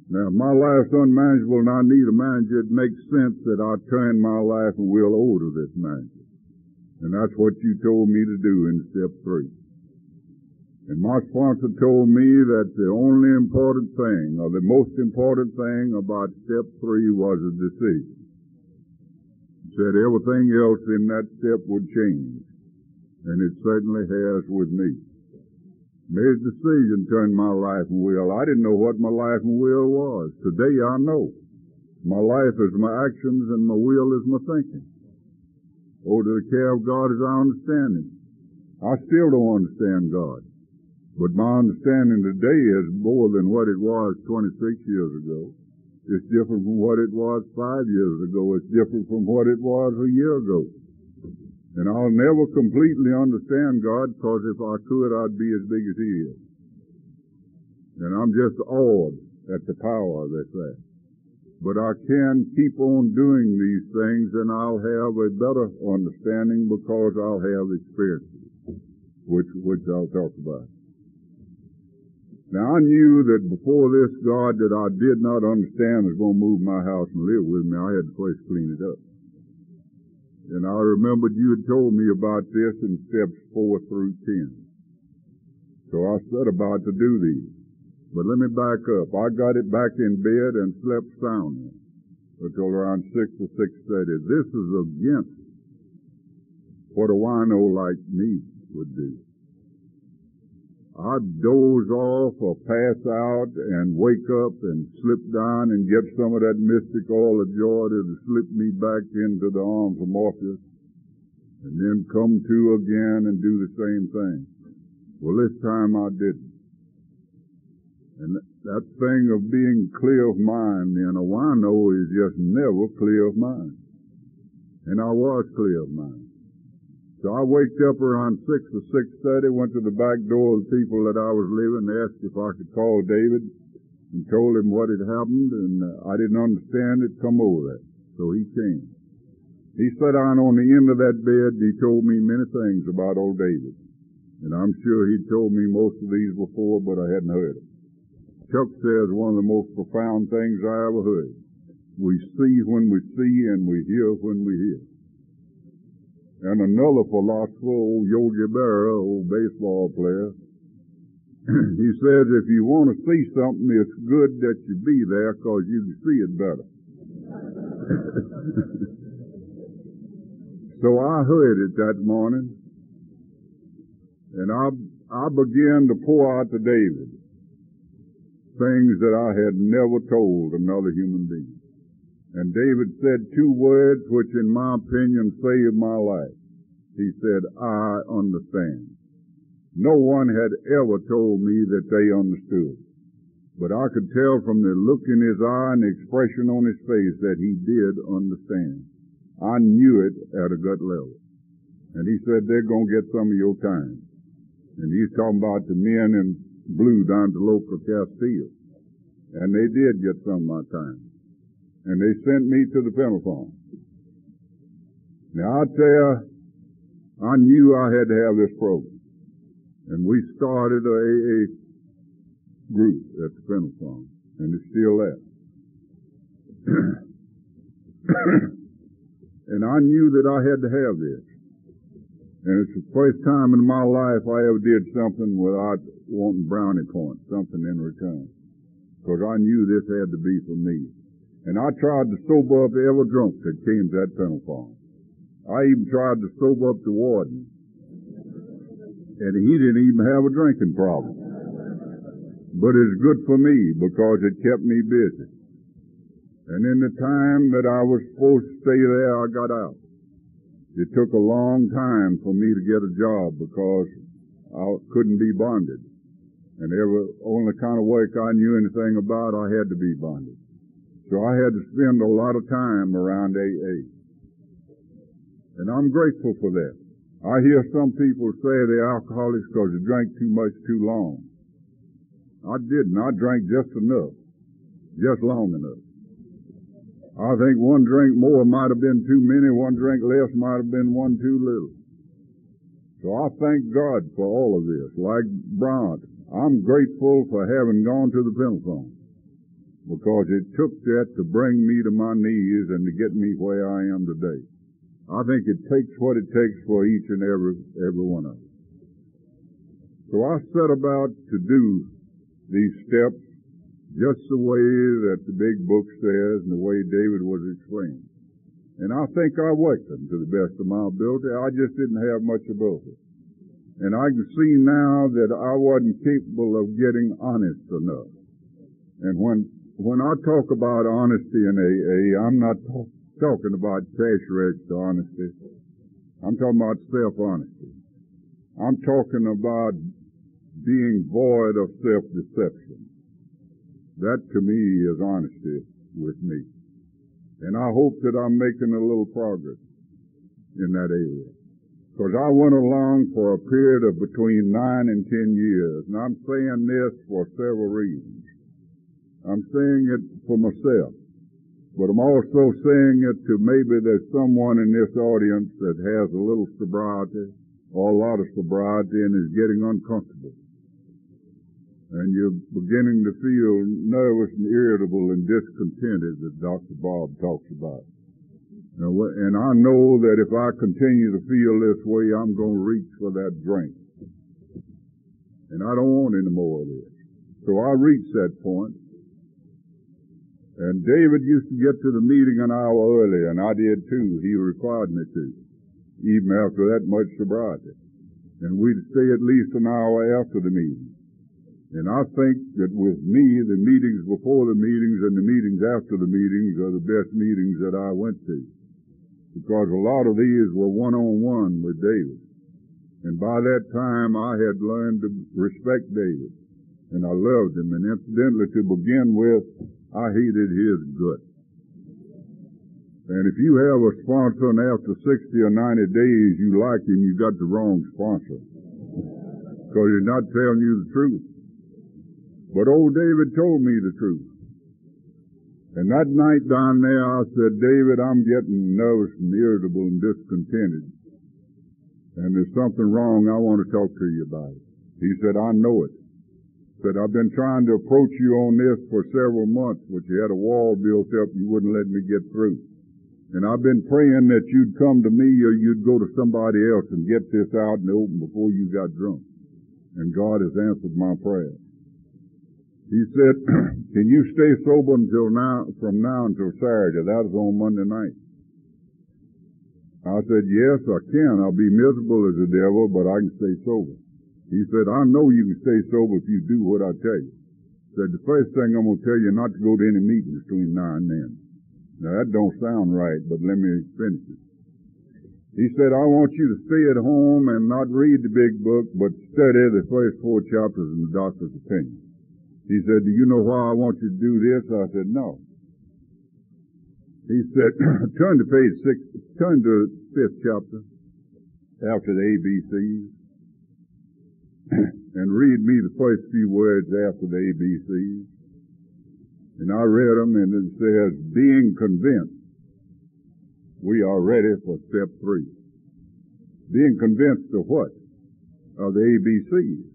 Now, my life's unmanageable and I need a manager, it makes sense that I turn my life and will over to this manager. And that's what you told me to do in step three. And my sponsor told me that the only important thing, or the most important thing about step three was a decision. He said everything else in that step would change. And it certainly has with me. Made a decision turned my life and will. I didn't know what my life and will was. Today I know. My life is my actions and my will is my thinking. Oh, to the care of God is our understanding. I still don't understand God. But my understanding today is more than what it was 26 years ago. It's different from what it was five years ago. It's different from what it was a year ago. And I'll never completely understand God because if I could, I'd be as big as He is. And I'm just awed at the power that's there but I can keep on doing these things and I'll have a better understanding because I'll have experiences, which, which I'll talk about. Now I knew that before this God that I did not understand was going to move my house and live with me, I had to first clean it up. And I remembered you had told me about this in steps four through ten. So I set about to do these. But let me back up. I got it back in bed and slept soundly until around 6 or 6.30. This is against what a wino like me would do. I'd doze off or pass out and wake up and slip down and get some of that mystic oil of joy to slip me back into the arms of Morpheus and then come to again and do the same thing. Well, this time I didn't. And that thing of being clear of mind, you know, I is just never clear of mind. And I was clear of mind. So I waked up around six or six thirty, went to the back door of the people that I was living, asked if I could call David, and told him what had happened, and uh, I didn't understand it. Come over there. So he came. He sat down on the end of that bed, and he told me many things about old David. And I'm sure he'd told me most of these before, but I hadn't heard them. Chuck says one of the most profound things I ever heard. We see when we see and we hear when we hear. And another philosopher, old Yogi Berra, old baseball player, he says if you want to see something, it's good that you be there because you can see it better. so I heard it that morning, and I, I began to pour out to David things that I had never told another human being. And David said two words which in my opinion saved my life. He said, I understand. No one had ever told me that they understood. But I could tell from the look in his eye and the expression on his face that he did understand. I knew it at a gut level. And he said, they're going to get some of your time. And he's talking about the men in blue down to local Castile. And they did get some of my time. And they sent me to the penal. Now I tell you, I knew I had to have this program. And we started a AA group at the penal. And it's still there. and I knew that I had to have this. And it's the first time in my life I ever did something without wanting brownie points, something in return. Because I knew this had to be for me. And I tried to sober up every drunk that came to that penal farm. I even tried to sober up the warden. And he didn't even have a drinking problem. But it's good for me because it kept me busy. And in the time that I was supposed to stay there, I got out. It took a long time for me to get a job because I couldn't be bonded. And every only kind of work I knew anything about, I had to be bonded. So I had to spend a lot of time around AA. And I'm grateful for that. I hear some people say they're alcoholics because they drank too much too long. I didn't. I drank just enough. Just long enough. I think one drink more might have been too many, one drink less might have been one too little. So I thank God for all of this. Like Bryant, I'm grateful for having gone to the Pentecost because it took that to bring me to my knees and to get me where I am today. I think it takes what it takes for each and every, every one of us. So I set about to do these steps just the way that the big book says and the way David was explaining. And I think I worked them to the best of my ability. I just didn't have much ability. And I can see now that I wasn't capable of getting honest enough. And when, when I talk about honesty in AA, I'm not talk, talking about cash register honesty. I'm talking about self-honesty. I'm talking about being void of self-deception. That to me is honesty with me. And I hope that I'm making a little progress in that area. Because I went along for a period of between nine and ten years. And I'm saying this for several reasons. I'm saying it for myself. But I'm also saying it to maybe there's someone in this audience that has a little sobriety or a lot of sobriety and is getting uncomfortable and you're beginning to feel nervous and irritable and discontented that Dr. Bob talks about. and I know that if I continue to feel this way, I'm going to reach for that drink. And I don't want any more of this. So I reached that point. And David used to get to the meeting an hour early, and I did too. He required me to, even after that much sobriety. And we'd stay at least an hour after the meeting. And I think that with me, the meetings before the meetings and the meetings after the meetings are the best meetings that I went to. Because a lot of these were one-on-one with David. And by that time I had learned to respect David. And I loved him. And incidentally, to begin with, I hated his guts. And if you have a sponsor and after 60 or 90 days you like him, you got the wrong sponsor. Because he's not telling you the truth. But old David told me the truth. And that night down there, I said, David, I'm getting nervous and irritable and discontented. And there's something wrong. I want to talk to you about it. He said, I know it. Said, I've been trying to approach you on this for several months, but you had a wall built up. You wouldn't let me get through. And I've been praying that you'd come to me or you'd go to somebody else and get this out in the open before you got drunk. And God has answered my prayer. He said, can you stay sober until now, from now until Saturday? That was on Monday night. I said, yes, I can. I'll be miserable as a devil, but I can stay sober. He said, I know you can stay sober if you do what I tell you. He said, the first thing I'm going to tell you not to go to any meetings between now and then. Now that don't sound right, but let me finish it. He said, I want you to stay at home and not read the big book, but study the first four chapters in the doctor's opinion. He said, do you know why I want you to do this? I said, no. He said, turn to page six, turn to fifth chapter after the ABCs and read me the first few words after the ABCs. And I read them and it says, being convinced we are ready for step three. Being convinced of what? Of the ABCs.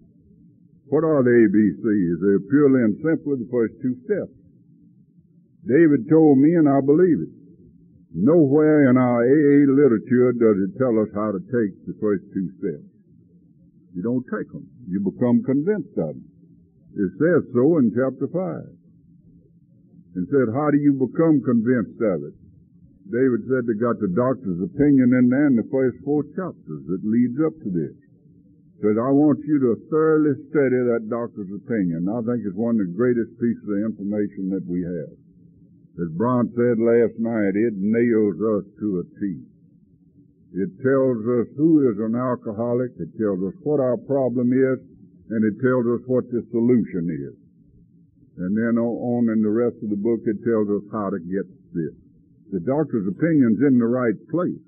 What are the ABCs? They're purely and simply the first two steps. David told me, and I believe it. Nowhere in our AA literature does it tell us how to take the first two steps. You don't take them. You become convinced of them. It says so in chapter 5. And said, how do you become convinced of it? David said they got the doctor's opinion in there in the first four chapters that leads up to this. Said, I want you to thoroughly study that doctor's opinion. I think it's one of the greatest pieces of information that we have. As Bron said last night, it nails us to a a T. It tells us who is an alcoholic, it tells us what our problem is, and it tells us what the solution is. And then on in the rest of the book, it tells us how to get this. The doctor's opinion's in the right place.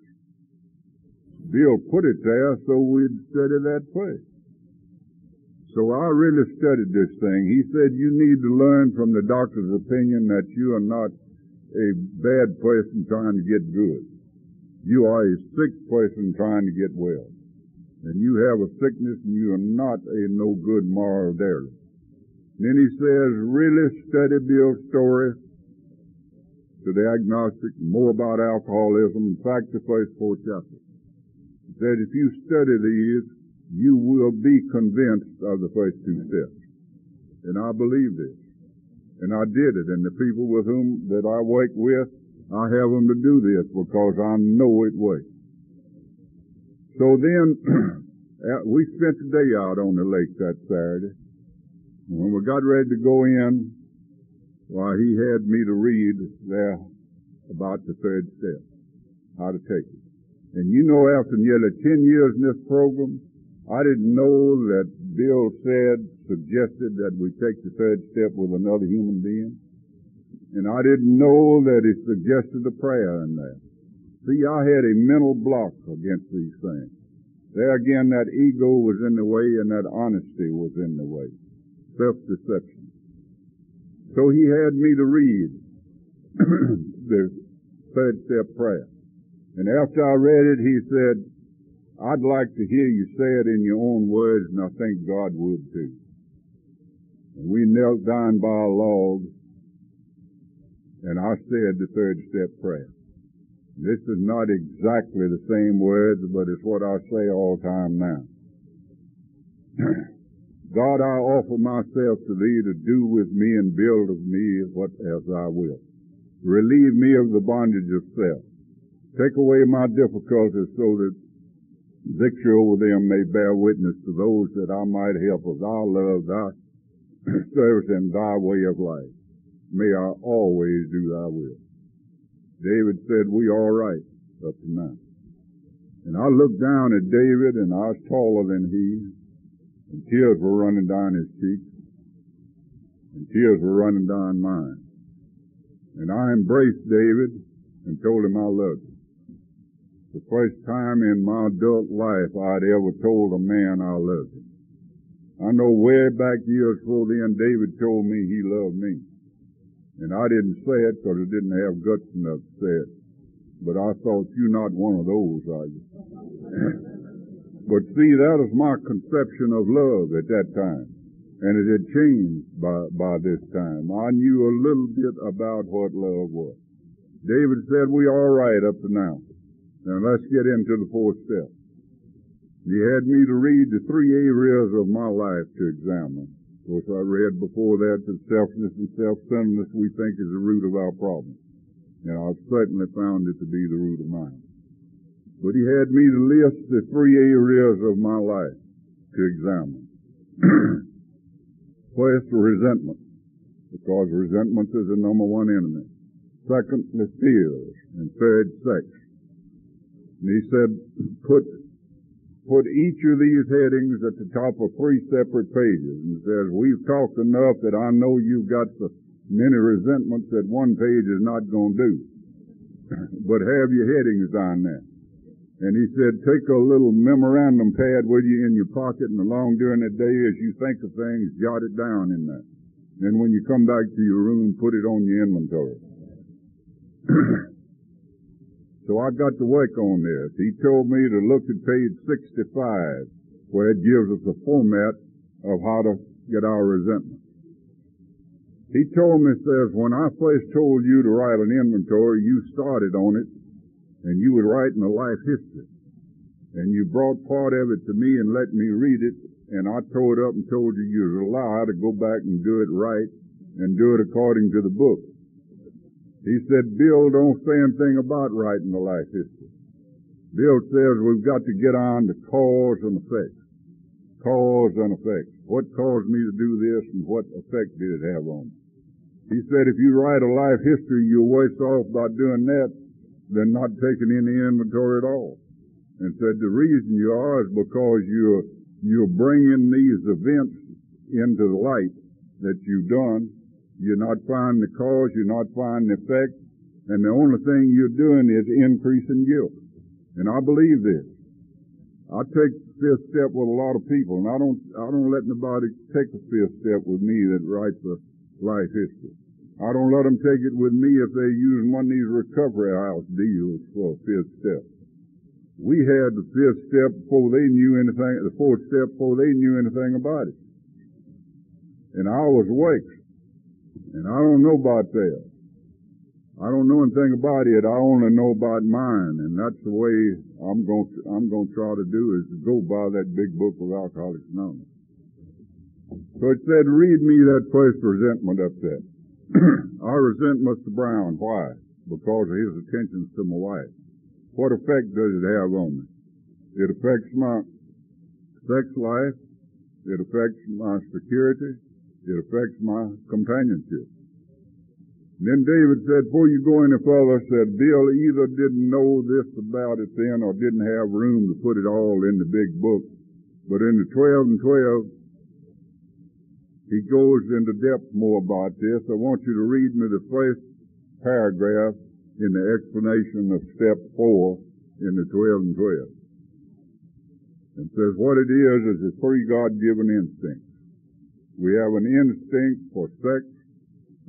Bill put it there so we'd study that place. So I really studied this thing. He said you need to learn from the doctor's opinion that you are not a bad person trying to get good. You are a sick person trying to get well. And you have a sickness and you are not a no good moral daily. Then he says, really study Bill's story to the agnostic, more about alcoholism. In fact, the first four chapters that if you study these, you will be convinced of the first two steps. And I believe this. And I did it. And the people with whom that I work with, I have them to do this because I know it works. So then, uh, we spent the day out on the lake that Saturday. When we got ready to go in, why, he had me to read there about the third step, how to take it. And you know, after nearly 10 years in this program, I didn't know that Bill said, suggested that we take the third step with another human being. And I didn't know that he suggested a prayer in that. See, I had a mental block against these things. There again, that ego was in the way and that honesty was in the way. Self-deception. So he had me to read the third step prayer. And after I read it, he said, I'd like to hear you say it in your own words, and I think God would too. And we knelt down by a log, and I said the third step prayer. This is not exactly the same words, but it's what I say all time now. God, I offer myself to thee to do with me and build of me what as I will. Relieve me of the bondage of self. Take away my difficulties so that victory over them may bear witness to those that I might help of thy love, thy service, and thy way of life. May I always do thy will. David said, we all right up to now. And I looked down at David and I was taller than he, and tears were running down his cheeks, and tears were running down mine. And I embraced David and told him I loved him the first time in my adult life I'd ever told a man I loved him. I know way back years before then David told me he loved me. And I didn't say it because I didn't have guts enough to say it. But I thought you not one of those, are you? but see, that was my conception of love at that time. And it had changed by, by this time. I knew a little bit about what love was. David said, we all right up to now. Now let's get into the fourth step. He had me to read the three areas of my life to examine. Of course, I read before that that selfishness and self-centeredness we think is the root of our problem. And I've certainly found it to be the root of mine. But he had me to list the three areas of my life to examine. First, resentment, because resentment is the number one enemy. Second, the fears. And third, sex. And he said, put, put each of these headings at the top of three separate pages. And says, we've talked enough that I know you've got so many resentments that one page is not going to do. but have your headings on there. And he said, take a little memorandum pad with you in your pocket and along during the day as you think of things, jot it down in that. Then when you come back to your room, put it on your inventory. So I got to work on this. He told me to look at page 65, where it gives us a format of how to get our resentment. He told me, says, when I first told you to write an inventory, you started on it, and you would write in a life history. And you brought part of it to me and let me read it, and I tore it up and told you you was allowed to go back and do it right and do it according to the book. He said, Bill don't say anything about writing the life history. Bill says we've got to get on the cause and effect. cause and effect. What caused me to do this and what effect did it have on me? He said if you write a life history, you're worse off by doing that than not taking any inventory at all. And said the reason you are is because you're, you're bringing these events into the light that you've done. You're not finding the cause, you're not finding the effect, and the only thing you're doing is increasing guilt. And I believe this. I take the fifth step with a lot of people, and I don't, I don't let nobody take the fifth step with me that writes a life history. I don't let them take it with me if they're using one of these recovery house deals for a fifth step. We had the fifth step before they knew anything, the fourth step before they knew anything about it. And I was awake. And I don't know about that. I don't know anything about it. I only know about mine. And that's the way I'm going to, I'm going to try to do is to go by that big book of Alcoholics Anonymous. So it said, read me that first resentment up there. I resent Mr. Brown. Why? Because of his attentions to my wife. What effect does it have on me? It affects my sex life. It affects my security. It affects my companionship. Then David said, before you go any further, said Bill either didn't know this about it then or didn't have room to put it all in the big book. But in the 12 and 12, he goes into depth more about this. I want you to read me the first paragraph in the explanation of step four in the 12 and 12. And says what it is is a three God-given instinct. We have an instinct for sex,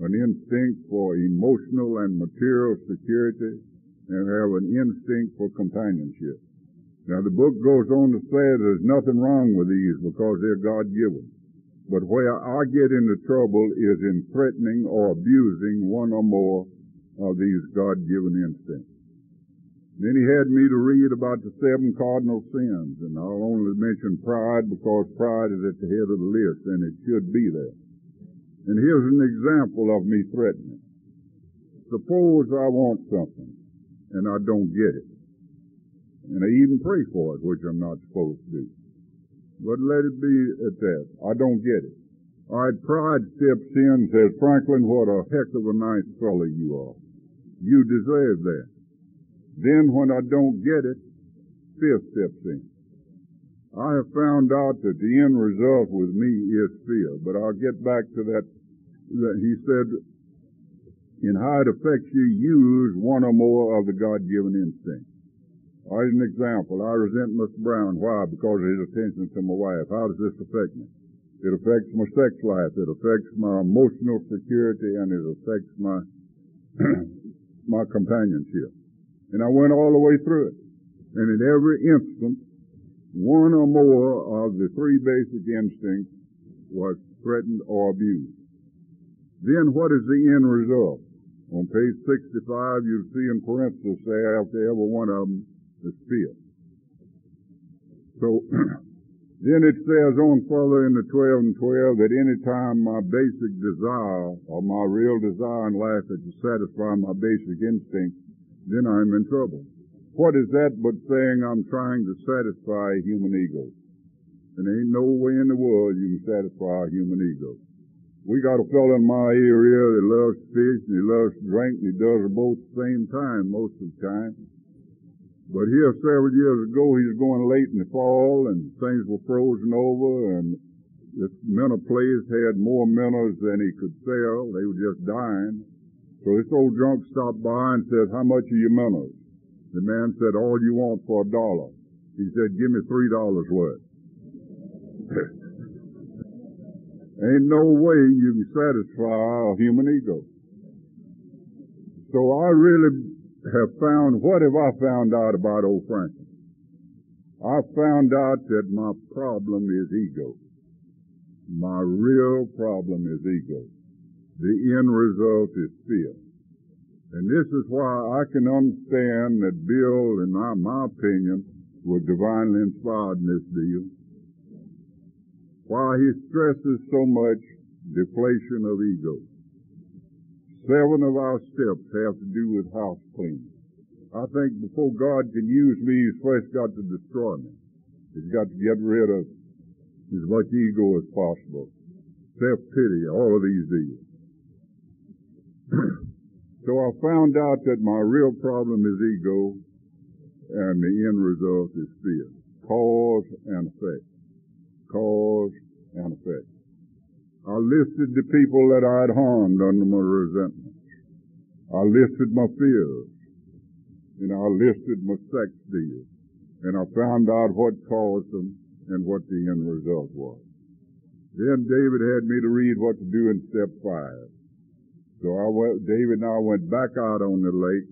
an instinct for emotional and material security, and have an instinct for companionship. Now the book goes on to say there's nothing wrong with these because they're God-given. But where I get into trouble is in threatening or abusing one or more of these God-given instincts. Then he had me to read about the seven cardinal sins, and I'll only mention pride because pride is at the head of the list, and it should be there. And here's an example of me threatening. Suppose I want something, and I don't get it. And I even pray for it, which I'm not supposed to do. But let it be at that. I don't get it. All right, pride steps in and says, Franklin, what a heck of a nice fellow you are. You deserve that. Then when I don't get it, fear steps in. I have found out that the end result with me is fear, but I'll get back to that. that he said, in how it affects you, use one or more of the God-given instincts. As an example, I resent Mr. Brown. Why? Because of his attention to my wife. How does this affect me? It affects my sex life. It affects my emotional security and it affects my, my companionship. And I went all the way through it. And in every instance, one or more of the three basic instincts was threatened or abused. Then what is the end result? On page 65, you'll see in parentheses say after every one of them is fear. So, then it says on further in the 12 and 12 that any time my basic desire or my real desire in life is to satisfy my basic instinct, then I'm in trouble. What is that but saying I'm trying to satisfy human ego? And ain't no way in the world you can satisfy human ego. We got a fellow in my area that loves fish and he loves drink and he does both at the same time most of the time. But here several years ago he was going late in the fall and things were frozen over and this minnow place had more minnows than he could sell. They were just dying. So this old drunk stopped by and said, how much are your minnows? The man said, all you want for a dollar. He said, give me three dollars worth. Ain't no way you can satisfy a human ego. So I really have found, what have I found out about old Franklin? I found out that my problem is ego. My real problem is ego. The end result is fear. And this is why I can understand that Bill, in my, my opinion, was divinely inspired in this deal. Why he stresses so much deflation of ego. Seven of our steps have to do with house cleaning. I think before God can use me, he's first got to destroy me. He's got to get rid of as much ego as possible. Self-pity, all of these deals. So I found out that my real problem is ego and the end result is fear. Cause and effect. Cause and effect. I listed the people that I had harmed under my resentment. I listed my fears. And I listed my sex deals. And I found out what caused them and what the end result was. Then David had me to read what to do in step five. So I went, David and I went back out on the lake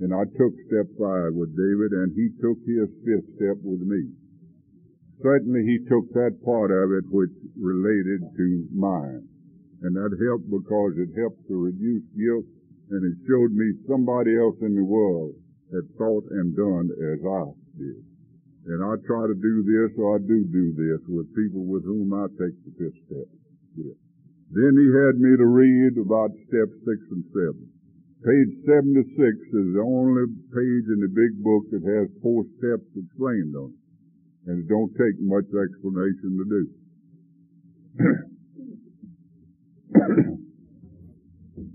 and I took step five with David and he took his fifth step with me. Certainly he took that part of it which related to mine. And that helped because it helped to reduce guilt and it showed me somebody else in the world had thought and done as I did. And I try to do this, or I do do this with people with whom I take the fifth step. Yeah. Then he had me to read about step six and seven. Page 76 is the only page in the big book that has four steps explained on it. And it don't take much explanation to do.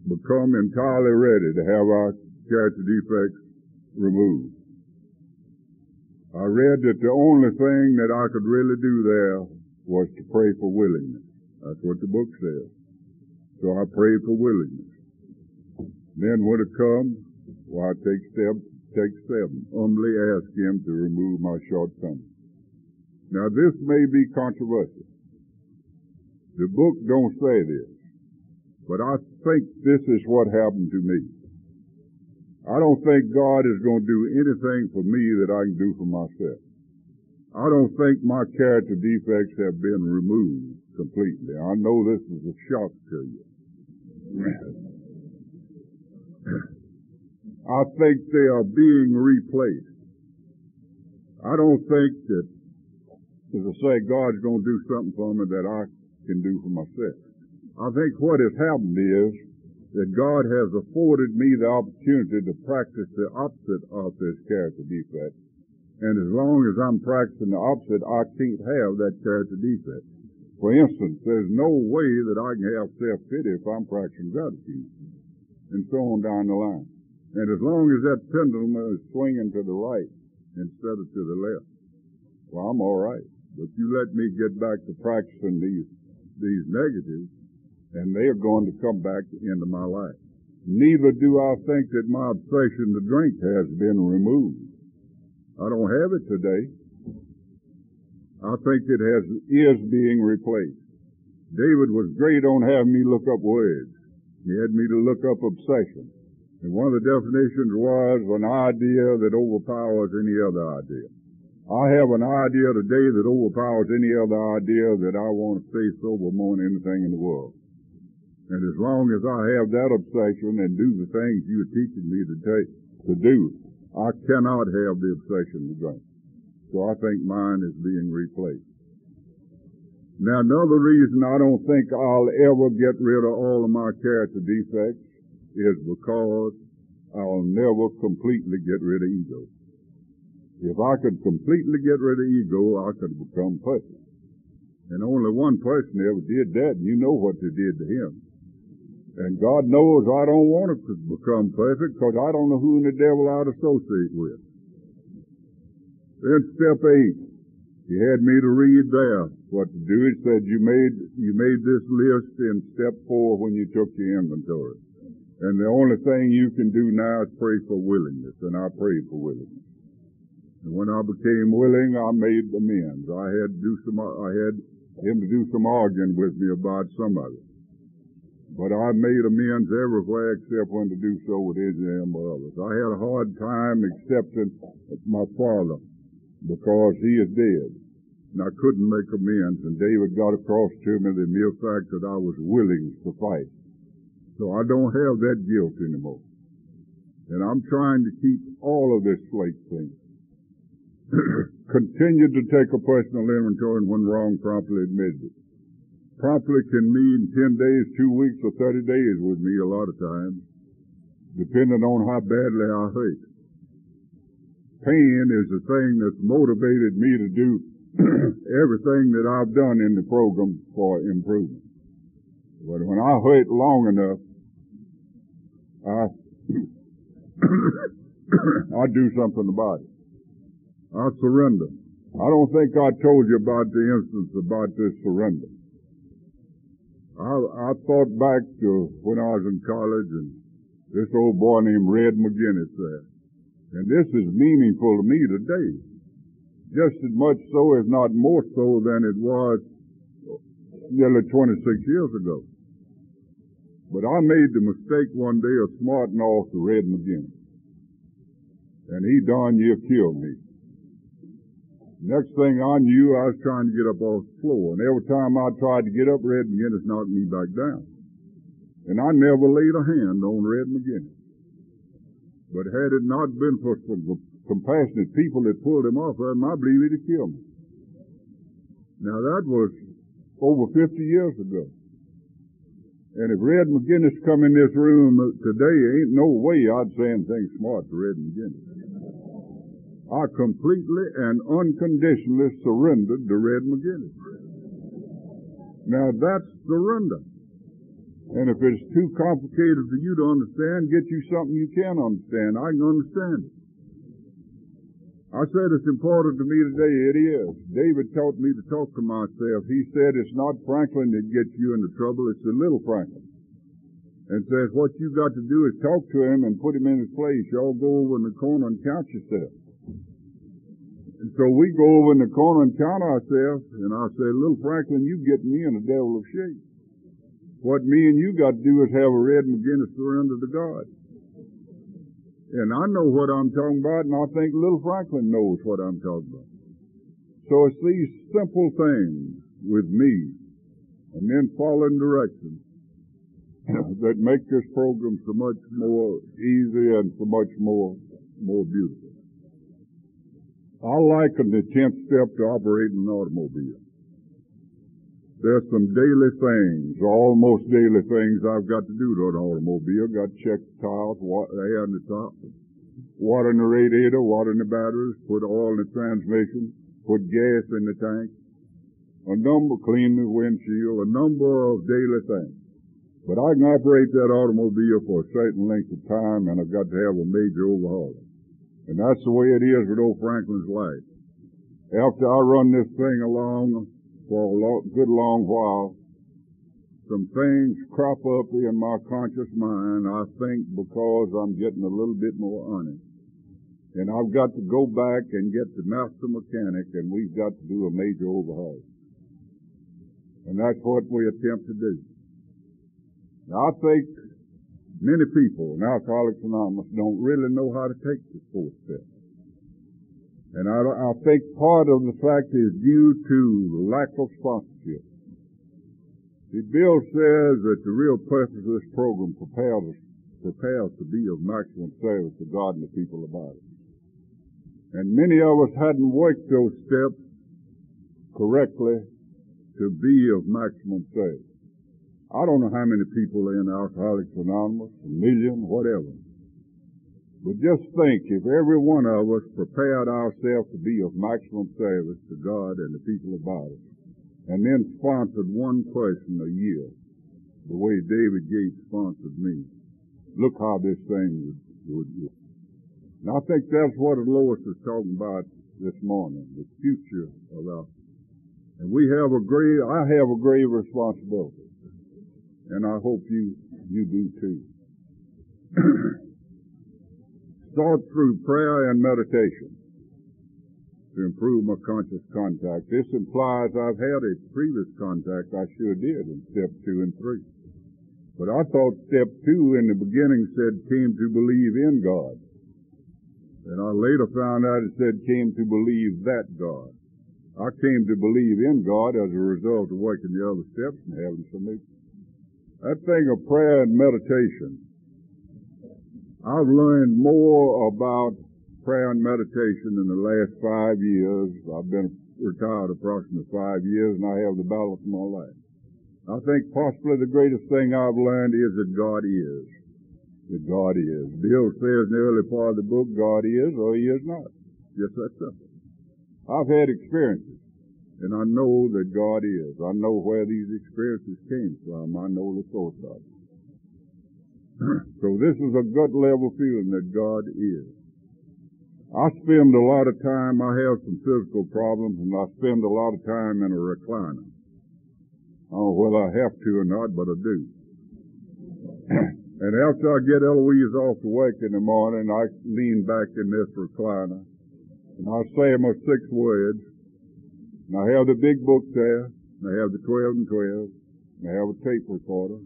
Become entirely ready to have our character defects removed. I read that the only thing that I could really do there was to pray for willingness. That's what the book says. So I prayed for willingness. Then when it comes, well, I take step, take seven. Humbly ask Him to remove my shortcomings. Now this may be controversial. The book don't say this, but I think this is what happened to me. I don't think God is going to do anything for me that I can do for myself. I don't think my character defects have been removed completely. I know this is a shock to you. I think they are being replaced. I don't think that, as I say, God's going to do something for me that I can do for myself. I think what has happened is that God has afforded me the opportunity to practice the opposite of this character defect. And as long as I'm practicing the opposite, I can't have that character defect. For instance, there's no way that I can have self-pity if I'm practicing gratitude. And so on down the line. And as long as that pendulum is swinging to the right instead of to the left, well, I'm alright. But you let me get back to practicing these, these negatives, and they are going to come back into my life. Neither do I think that my obsession to drink has been removed. I don't have it today. I think it has, is being replaced. David was great on having me look up words. He had me to look up obsession. And one of the definitions was an idea that overpowers any other idea. I have an idea today that overpowers any other idea that I want to stay sober more than anything in the world. And as long as I have that obsession and do the things you're teaching me to take, to do, I cannot have the obsession to drink. So I think mine is being replaced. Now another reason I don't think I'll ever get rid of all of my character defects is because I'll never completely get rid of ego. If I could completely get rid of ego, I could become perfect. And only one person ever did that, and you know what they did to him. And God knows I don't want to become perfect because I don't know who in the devil I'd associate with. Then step eight, he had me to read there what to do. He said you made you made this list in step four when you took your inventory. And the only thing you can do now is pray for willingness, and I prayed for willingness. And when I became willing, I made amends. I had to do some I had him to do some arguing with me about some of it. But I made amends everywhere except when to do so with Israel and others. I had a hard time accepting my father because he is dead. And I couldn't make amends. And David got across to me the mere fact that I was willing to fight. So I don't have that guilt anymore. And I'm trying to keep all of this slate clean. Continue to take a personal inventory and when wrong, promptly admit it promptly can mean 10 days, 2 weeks, or 30 days with me a lot of times, depending on how badly I hurt. Pain is the thing that's motivated me to do everything that I've done in the program for improvement. But when I wait long enough, I I do something about it. I surrender. I don't think I told you about the instance about this surrender. I, I thought back to when I was in college and this old boy named Red McGinnis there. And this is meaningful to me today. Just as much so, if not more so, than it was nearly 26 years ago. But I made the mistake one day of smarting off to Red McGinnis. And he darn near killed me. Next thing I knew, I was trying to get up off the floor. And every time I tried to get up, Red McGinnis knocked me back down. And I never laid a hand on Red McGinnis. But had it not been for some compassionate people that pulled him off of him, I believe he'd have killed me. Now that was over 50 years ago. And if Red McGinnis come in this room uh, today, ain't no way I'd say anything smart to Red McGinnis. I completely and unconditionally surrendered to Red McGinnis. Now that's surrender. And if it's too complicated for you to understand, get you something you can understand. I can understand it. I said it's important to me today. It is. David taught me to talk to myself. He said it's not Franklin that gets you into trouble, it's the little Franklin. And says what you've got to do is talk to him and put him in his place. Y'all go over in the corner and count yourself. And so we go over in the corner and count ourselves, and I say, little Franklin, you get me in a devil of shape. What me and you got to do is have a red McGinnis surrender to God. And I know what I'm talking about, and I think little Franklin knows what I'm talking about. So it's these simple things with me, and then following directions that make this program so much more easy and so much more more beautiful. I liken the tenth step to operating an automobile. There's some daily things, almost daily things I've got to do to an automobile. Got to check the tires, water, air in the top, water in the radiator, water in the batteries, put oil in the transmission, put gas in the tank, a number, clean the windshield, a number of daily things. But I can operate that automobile for a certain length of time and I've got to have a major overhaul. And that's the way it is with old Franklin's life. After I run this thing along, for a good long while, some things crop up in my conscious mind, I think because I'm getting a little bit more honest. And I've got to go back and get the master mechanic and we've got to do a major overhaul. And that's what we attempt to do. Now I think many people in Alcoholics Anonymous don't really know how to take this fourth step. And I, I think part of the fact is due to lack of sponsorship. See, Bill says that the real purpose of this program prepares us, prepares to be of maximum service to God and the people about it. And many of us hadn't worked those steps correctly to be of maximum service. I don't know how many people are in Alcoholics Anonymous, a million, whatever. But just think if every one of us prepared ourselves to be of maximum service to God and the people about us, and then sponsored one person a year, the way David Gates sponsored me, look how this thing would, would. And I think that's what Lois is talking about this morning, the future of our, and we have a grave, I have a grave responsibility. And I hope you, you do too. Thought through prayer and meditation to improve my conscious contact. This implies I've had a previous contact I sure did in step two and three. But I thought step two in the beginning said came to believe in God. And I later found out it said came to believe that God. I came to believe in God as a result of working the other steps and having some That thing of prayer and meditation I've learned more about prayer and meditation in the last five years. I've been retired approximately five years and I have the balance of my life. I think possibly the greatest thing I've learned is that God is. That God is. Bill says in the early part of the book, God is or He is not. Just that simple. I've had experiences. And I know that God is. I know where these experiences came from. I know the source of it. So this is a gut level feeling that God is. I spend a lot of time, I have some physical problems, and I spend a lot of time in a recliner. I don't know whether I have to or not, but I do. and after I get Eloise off to work in the morning, I lean back in this recliner, and I say my six words, and I have the big book there, and I have the 12 and 12, and I have a tape recorder,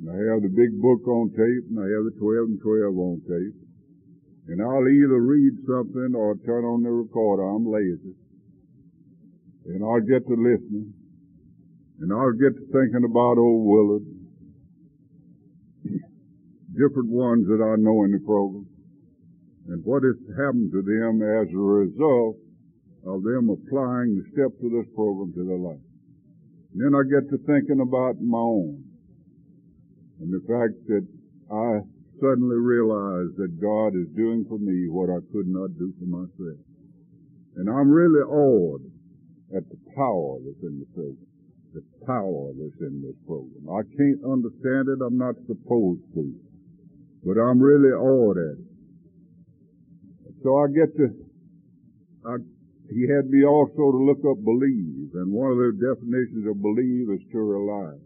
and I have the big book on tape, and I have the 12 and 12 on tape. And I'll either read something or turn on the recorder. I'm lazy. And I'll get to listening. And I'll get to thinking about old Willard. Different ones that I know in the program. And what has happened to them as a result of them applying the steps of this program to their life. And then I get to thinking about my own and the fact that I suddenly realize that God is doing for me what I could not do for myself. And I'm really awed at the power that's in the program. The power that's in this program. I can't understand it. I'm not supposed to. But I'm really awed at it. So I get to, I, he had me also to look up believe. And one of the definitions of believe is to rely.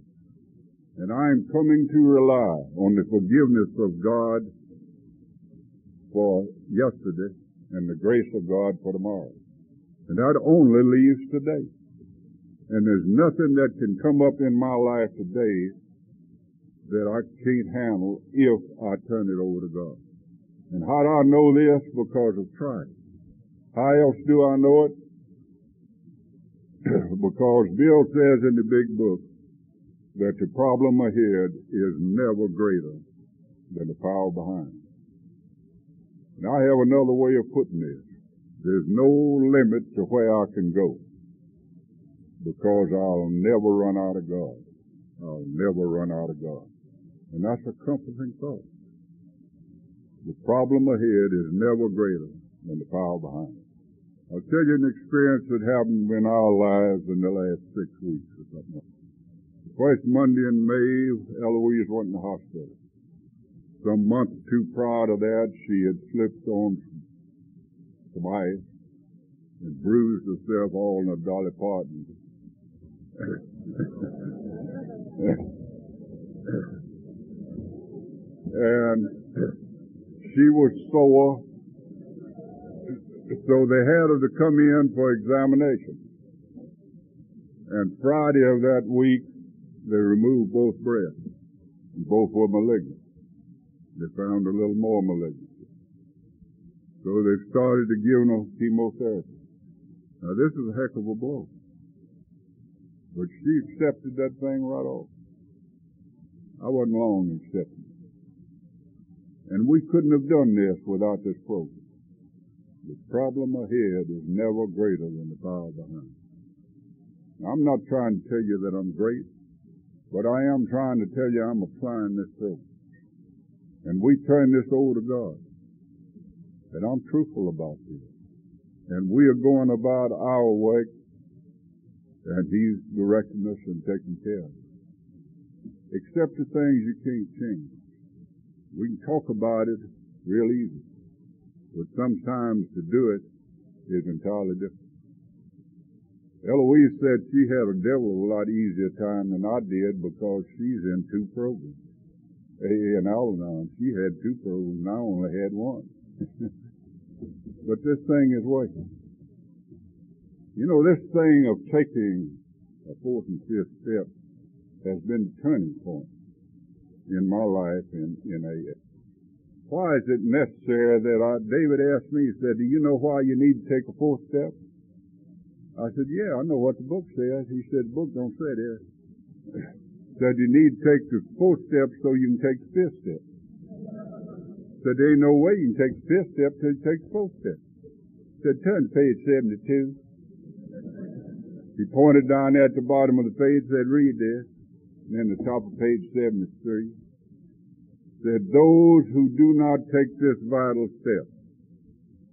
And I am coming to rely on the forgiveness of God for yesterday and the grace of God for tomorrow. And that only leaves today. And there's nothing that can come up in my life today that I can't handle if I turn it over to God. And how do I know this? Because of trying. How else do I know it? because Bill says in the big book, that the problem ahead is never greater than the power behind. And I have another way of putting this. There's no limit to where I can go because I'll never run out of God. I'll never run out of God. And that's a comforting thought. The problem ahead is never greater than the power behind. I'll tell you an experience that happened in our lives in the last six weeks or something. First Monday in May, Eloise went in the hospital. Some month or two prior to that, she had slipped on some ice and bruised herself all in a Dolly Parton. and she was sore, so they had her to come in for examination. And Friday of that week, they removed both breasts. And both were malignant. They found a little more malignancy. So they started to give them chemotherapy. Now this is a heck of a blow. But she accepted that thing right off. I wasn't long in accepting. And we couldn't have done this without this program. The problem ahead is never greater than the power behind. Now, I'm not trying to tell you that I'm great. But I am trying to tell you I'm applying this program. And we turn this over to God. And I'm truthful about this. And we are going about our work and He's directing us and taking care of us. Except the things you can't change. We can talk about it real easy. But sometimes to do it is entirely different. Eloise said she had a devil of a lot easier time than I did because she's in two programs. AA and Al-Anon, she had two programs and I only had one. but this thing is working. You know, this thing of taking a fourth and fifth step has been a turning point in my life in, in AA. Why is it necessary that I, David asked me, he said, do you know why you need to take a fourth step? I said, yeah, I know what the book says. He said, the book don't say that. said you need to take the fourth step so you can take the fifth step. Said there ain't no way you can take the fifth step till you take the fourth step. Said turn to page 72. He pointed down at the bottom of the page, said read this. And then the top of page 73 said those who do not take this vital step,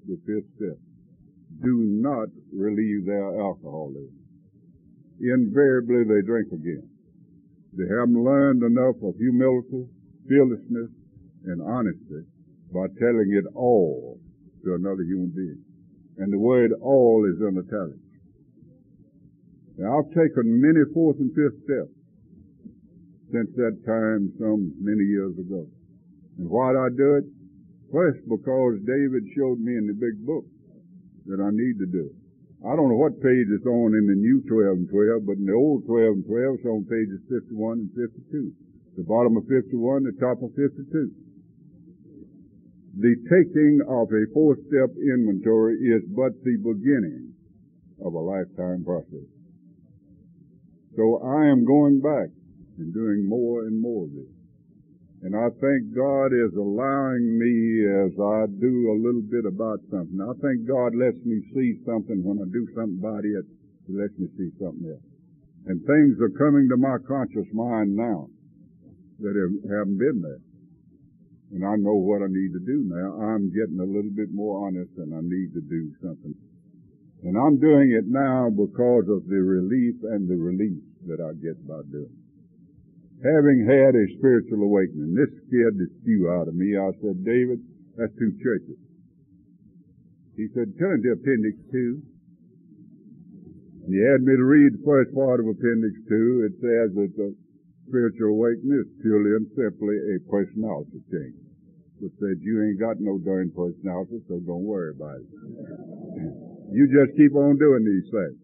the fifth step, do not relieve their alcoholism. Invariably they drink again. They haven't learned enough of humility, fearlessness, and honesty by telling it all to another human being. And the word all is in italics. Now I've taken many fourth and fifth steps since that time some many years ago. And why did I do it? First, because David showed me in the big book that I need to do. I don't know what page it's on in the new 12 and 12, but in the old 12 and 12, it's on pages 51 and 52. The bottom of 51, the top of 52. The taking of a four-step inventory is but the beginning of a lifetime process. So I am going back and doing more and more of this. And I think God is allowing me as I do a little bit about something. I think God lets me see something when I do something about it. He lets me see something else. And things are coming to my conscious mind now that have, haven't been there. And I know what I need to do now. I'm getting a little bit more honest and I need to do something. And I'm doing it now because of the relief and the release that I get by doing it. Having had a spiritual awakening, this scared the stew out of me. I said, David, that's two churches. He said, turn to Appendix 2. He had me to read the first part of Appendix 2. It says that the spiritual awakening is purely and simply a personality change. Which said, you ain't got no darn personality, so don't worry about it. You just keep on doing these things.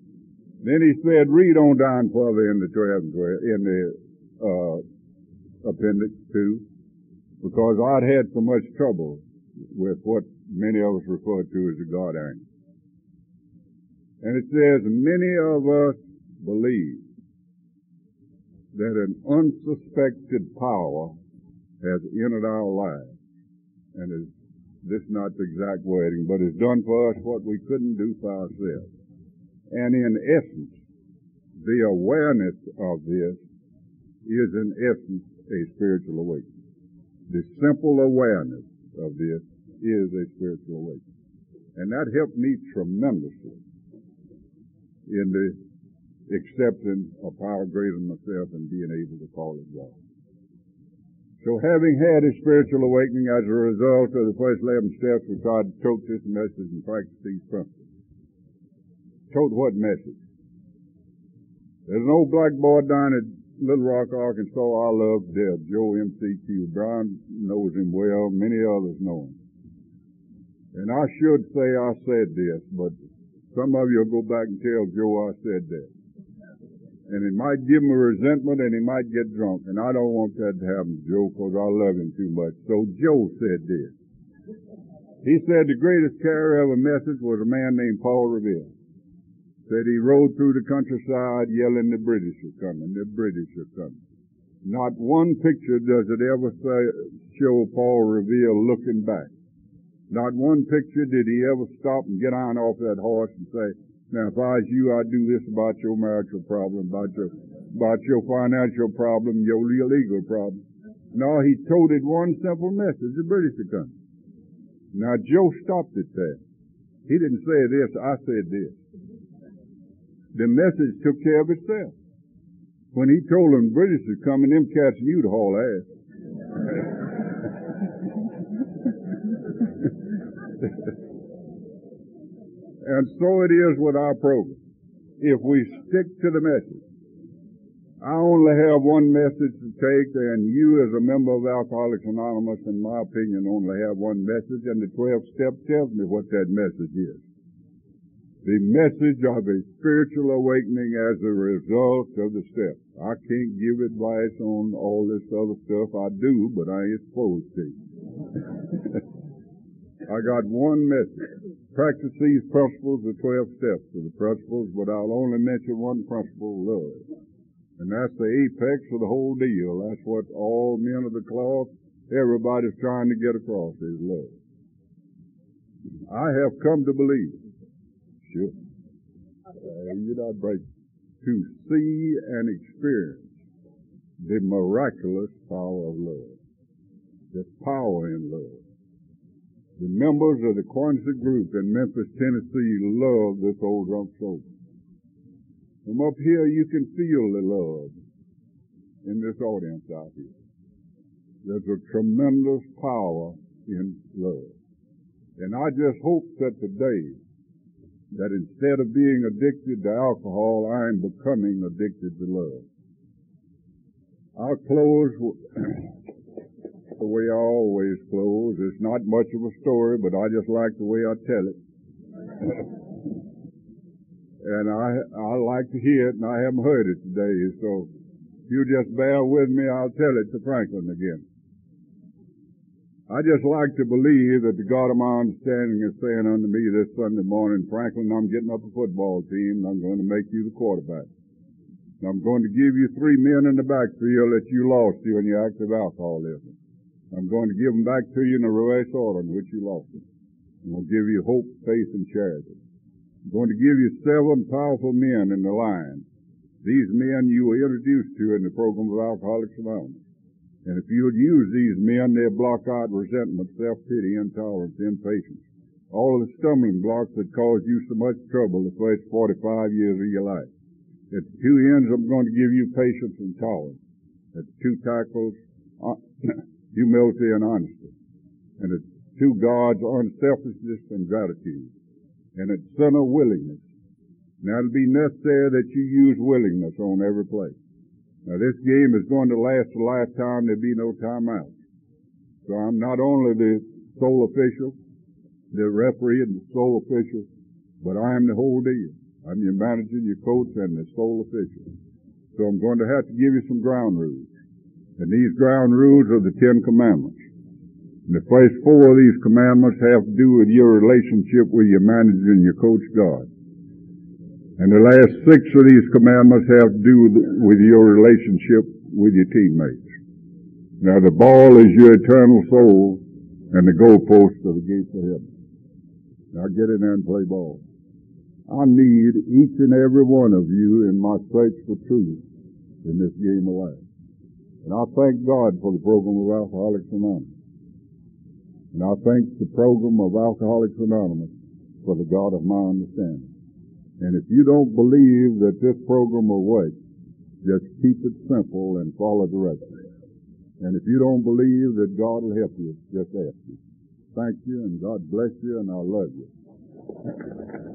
Then he said, read on down further in the 12, in the, uh, appendix 2, because I'd had so much trouble with what many of us refer to as the God angle. And it says, many of us believe that an unsuspected power has entered our lives and is this not the exact wording, but has done for us what we couldn't do for ourselves. And in essence, the awareness of this is in essence a spiritual awakening. The simple awareness of this is a spiritual awakening. And that helped me tremendously in the accepting a power greater than myself and being able to call it God. So having had a spiritual awakening as a result of the first 11 steps, we tried to tote this message and practice these principles. Tote what message? There's an old black boy down at Little Rock, Arkansas I love dead, Joe McQ. Brown knows him well. Many others know him. And I should say I said this, but some of you will go back and tell Joe I said that and it might give him a resentment and he might get drunk. And I don't want that to happen to Joe because I love him too much. So Joe said this. He said the greatest carrier of a message was a man named Paul Revere. Said he rode through the countryside yelling the British are coming, the British are coming. Not one picture does it ever say, show Paul Revere looking back. Not one picture did he ever stop and get on off that horse and say, now, if I was you, I'd do this about your marital problem, about your, about your financial problem, your legal problem. No, he toted one simple message, the British are coming. Now, Joe stopped it there. He didn't say this, I said this. The message took care of itself. When he told them British are coming, them cats knew to haul ass. And so it is with our program. If we stick to the message, I only have one message to take, and you as a member of Alcoholics Anonymous, in my opinion, only have one message, and the 12 step tells me what that message is. The message of a spiritual awakening as a result of the steps. I can't give advice on all this other stuff. I do, but I ain't supposed to. I got one message practice these principles, the 12 steps of the principles, but I'll only mention one principle, love. And that's the apex of the whole deal. That's what all men of the cloth, everybody's trying to get across is love. I have come to believe, uh, you're not break, to see and experience the miraculous power of love. There's power in love. The members of the Quonset group in Memphis, Tennessee love this old drunk soldier. From up here you can feel the love in this audience out here. There's a tremendous power in love. And I just hope that today, that instead of being addicted to alcohol, I am becoming addicted to love. I'll close the way I always close. It's not much of a story, but I just like the way I tell it. and I, I like to hear it, and I haven't heard it today, so if you just bear with me, I'll tell it to Franklin again. I just like to believe that the God of my understanding is saying unto me this Sunday morning, Franklin, I'm getting up a football team and I'm going to make you the quarterback. I'm going to give you three men in the backfield that you lost during your active alcoholism. I'm going to give them back to you in the reverse order in which you lost them. I'm going to give you hope, faith, and charity. I'm going to give you seven powerful men in the line. These men you were introduced to in the program of Alcoholics Anonymous. And if you would use these men, they'll block out resentment, self-pity, intolerance, impatience. All the stumbling blocks that caused you so much trouble the first 45 years of your life. At two ends, I'm going to give you patience and tolerance. At two tackles, humility and honesty. And at two gods, unselfishness and gratitude. And at center, willingness. Now it'll be necessary that you use willingness on every place. Now this game is going to last a lifetime. There'll be no timeout. So I'm not only the sole official, the referee and the sole official, but I am the whole deal. I'm your manager, your coach, and the sole official. So I'm going to have to give you some ground rules. And these ground rules are the Ten Commandments. And the first four of these commandments have to do with your relationship with your manager and your coach God. And the last six of these commandments have to do with, your relationship with your teammates. Now the ball is your eternal soul and the goalposts are the gates of heaven. Now get in there and play ball. I need each and every one of you in my search for truth in this game of life. And I thank God for the program of Alcoholics Anonymous. And I thank the program of Alcoholics Anonymous for the God of my understanding. And if you don't believe that this program will work, just keep it simple and follow directions. And if you don't believe that God will help you, just ask you. Thank you and God bless you and I love you.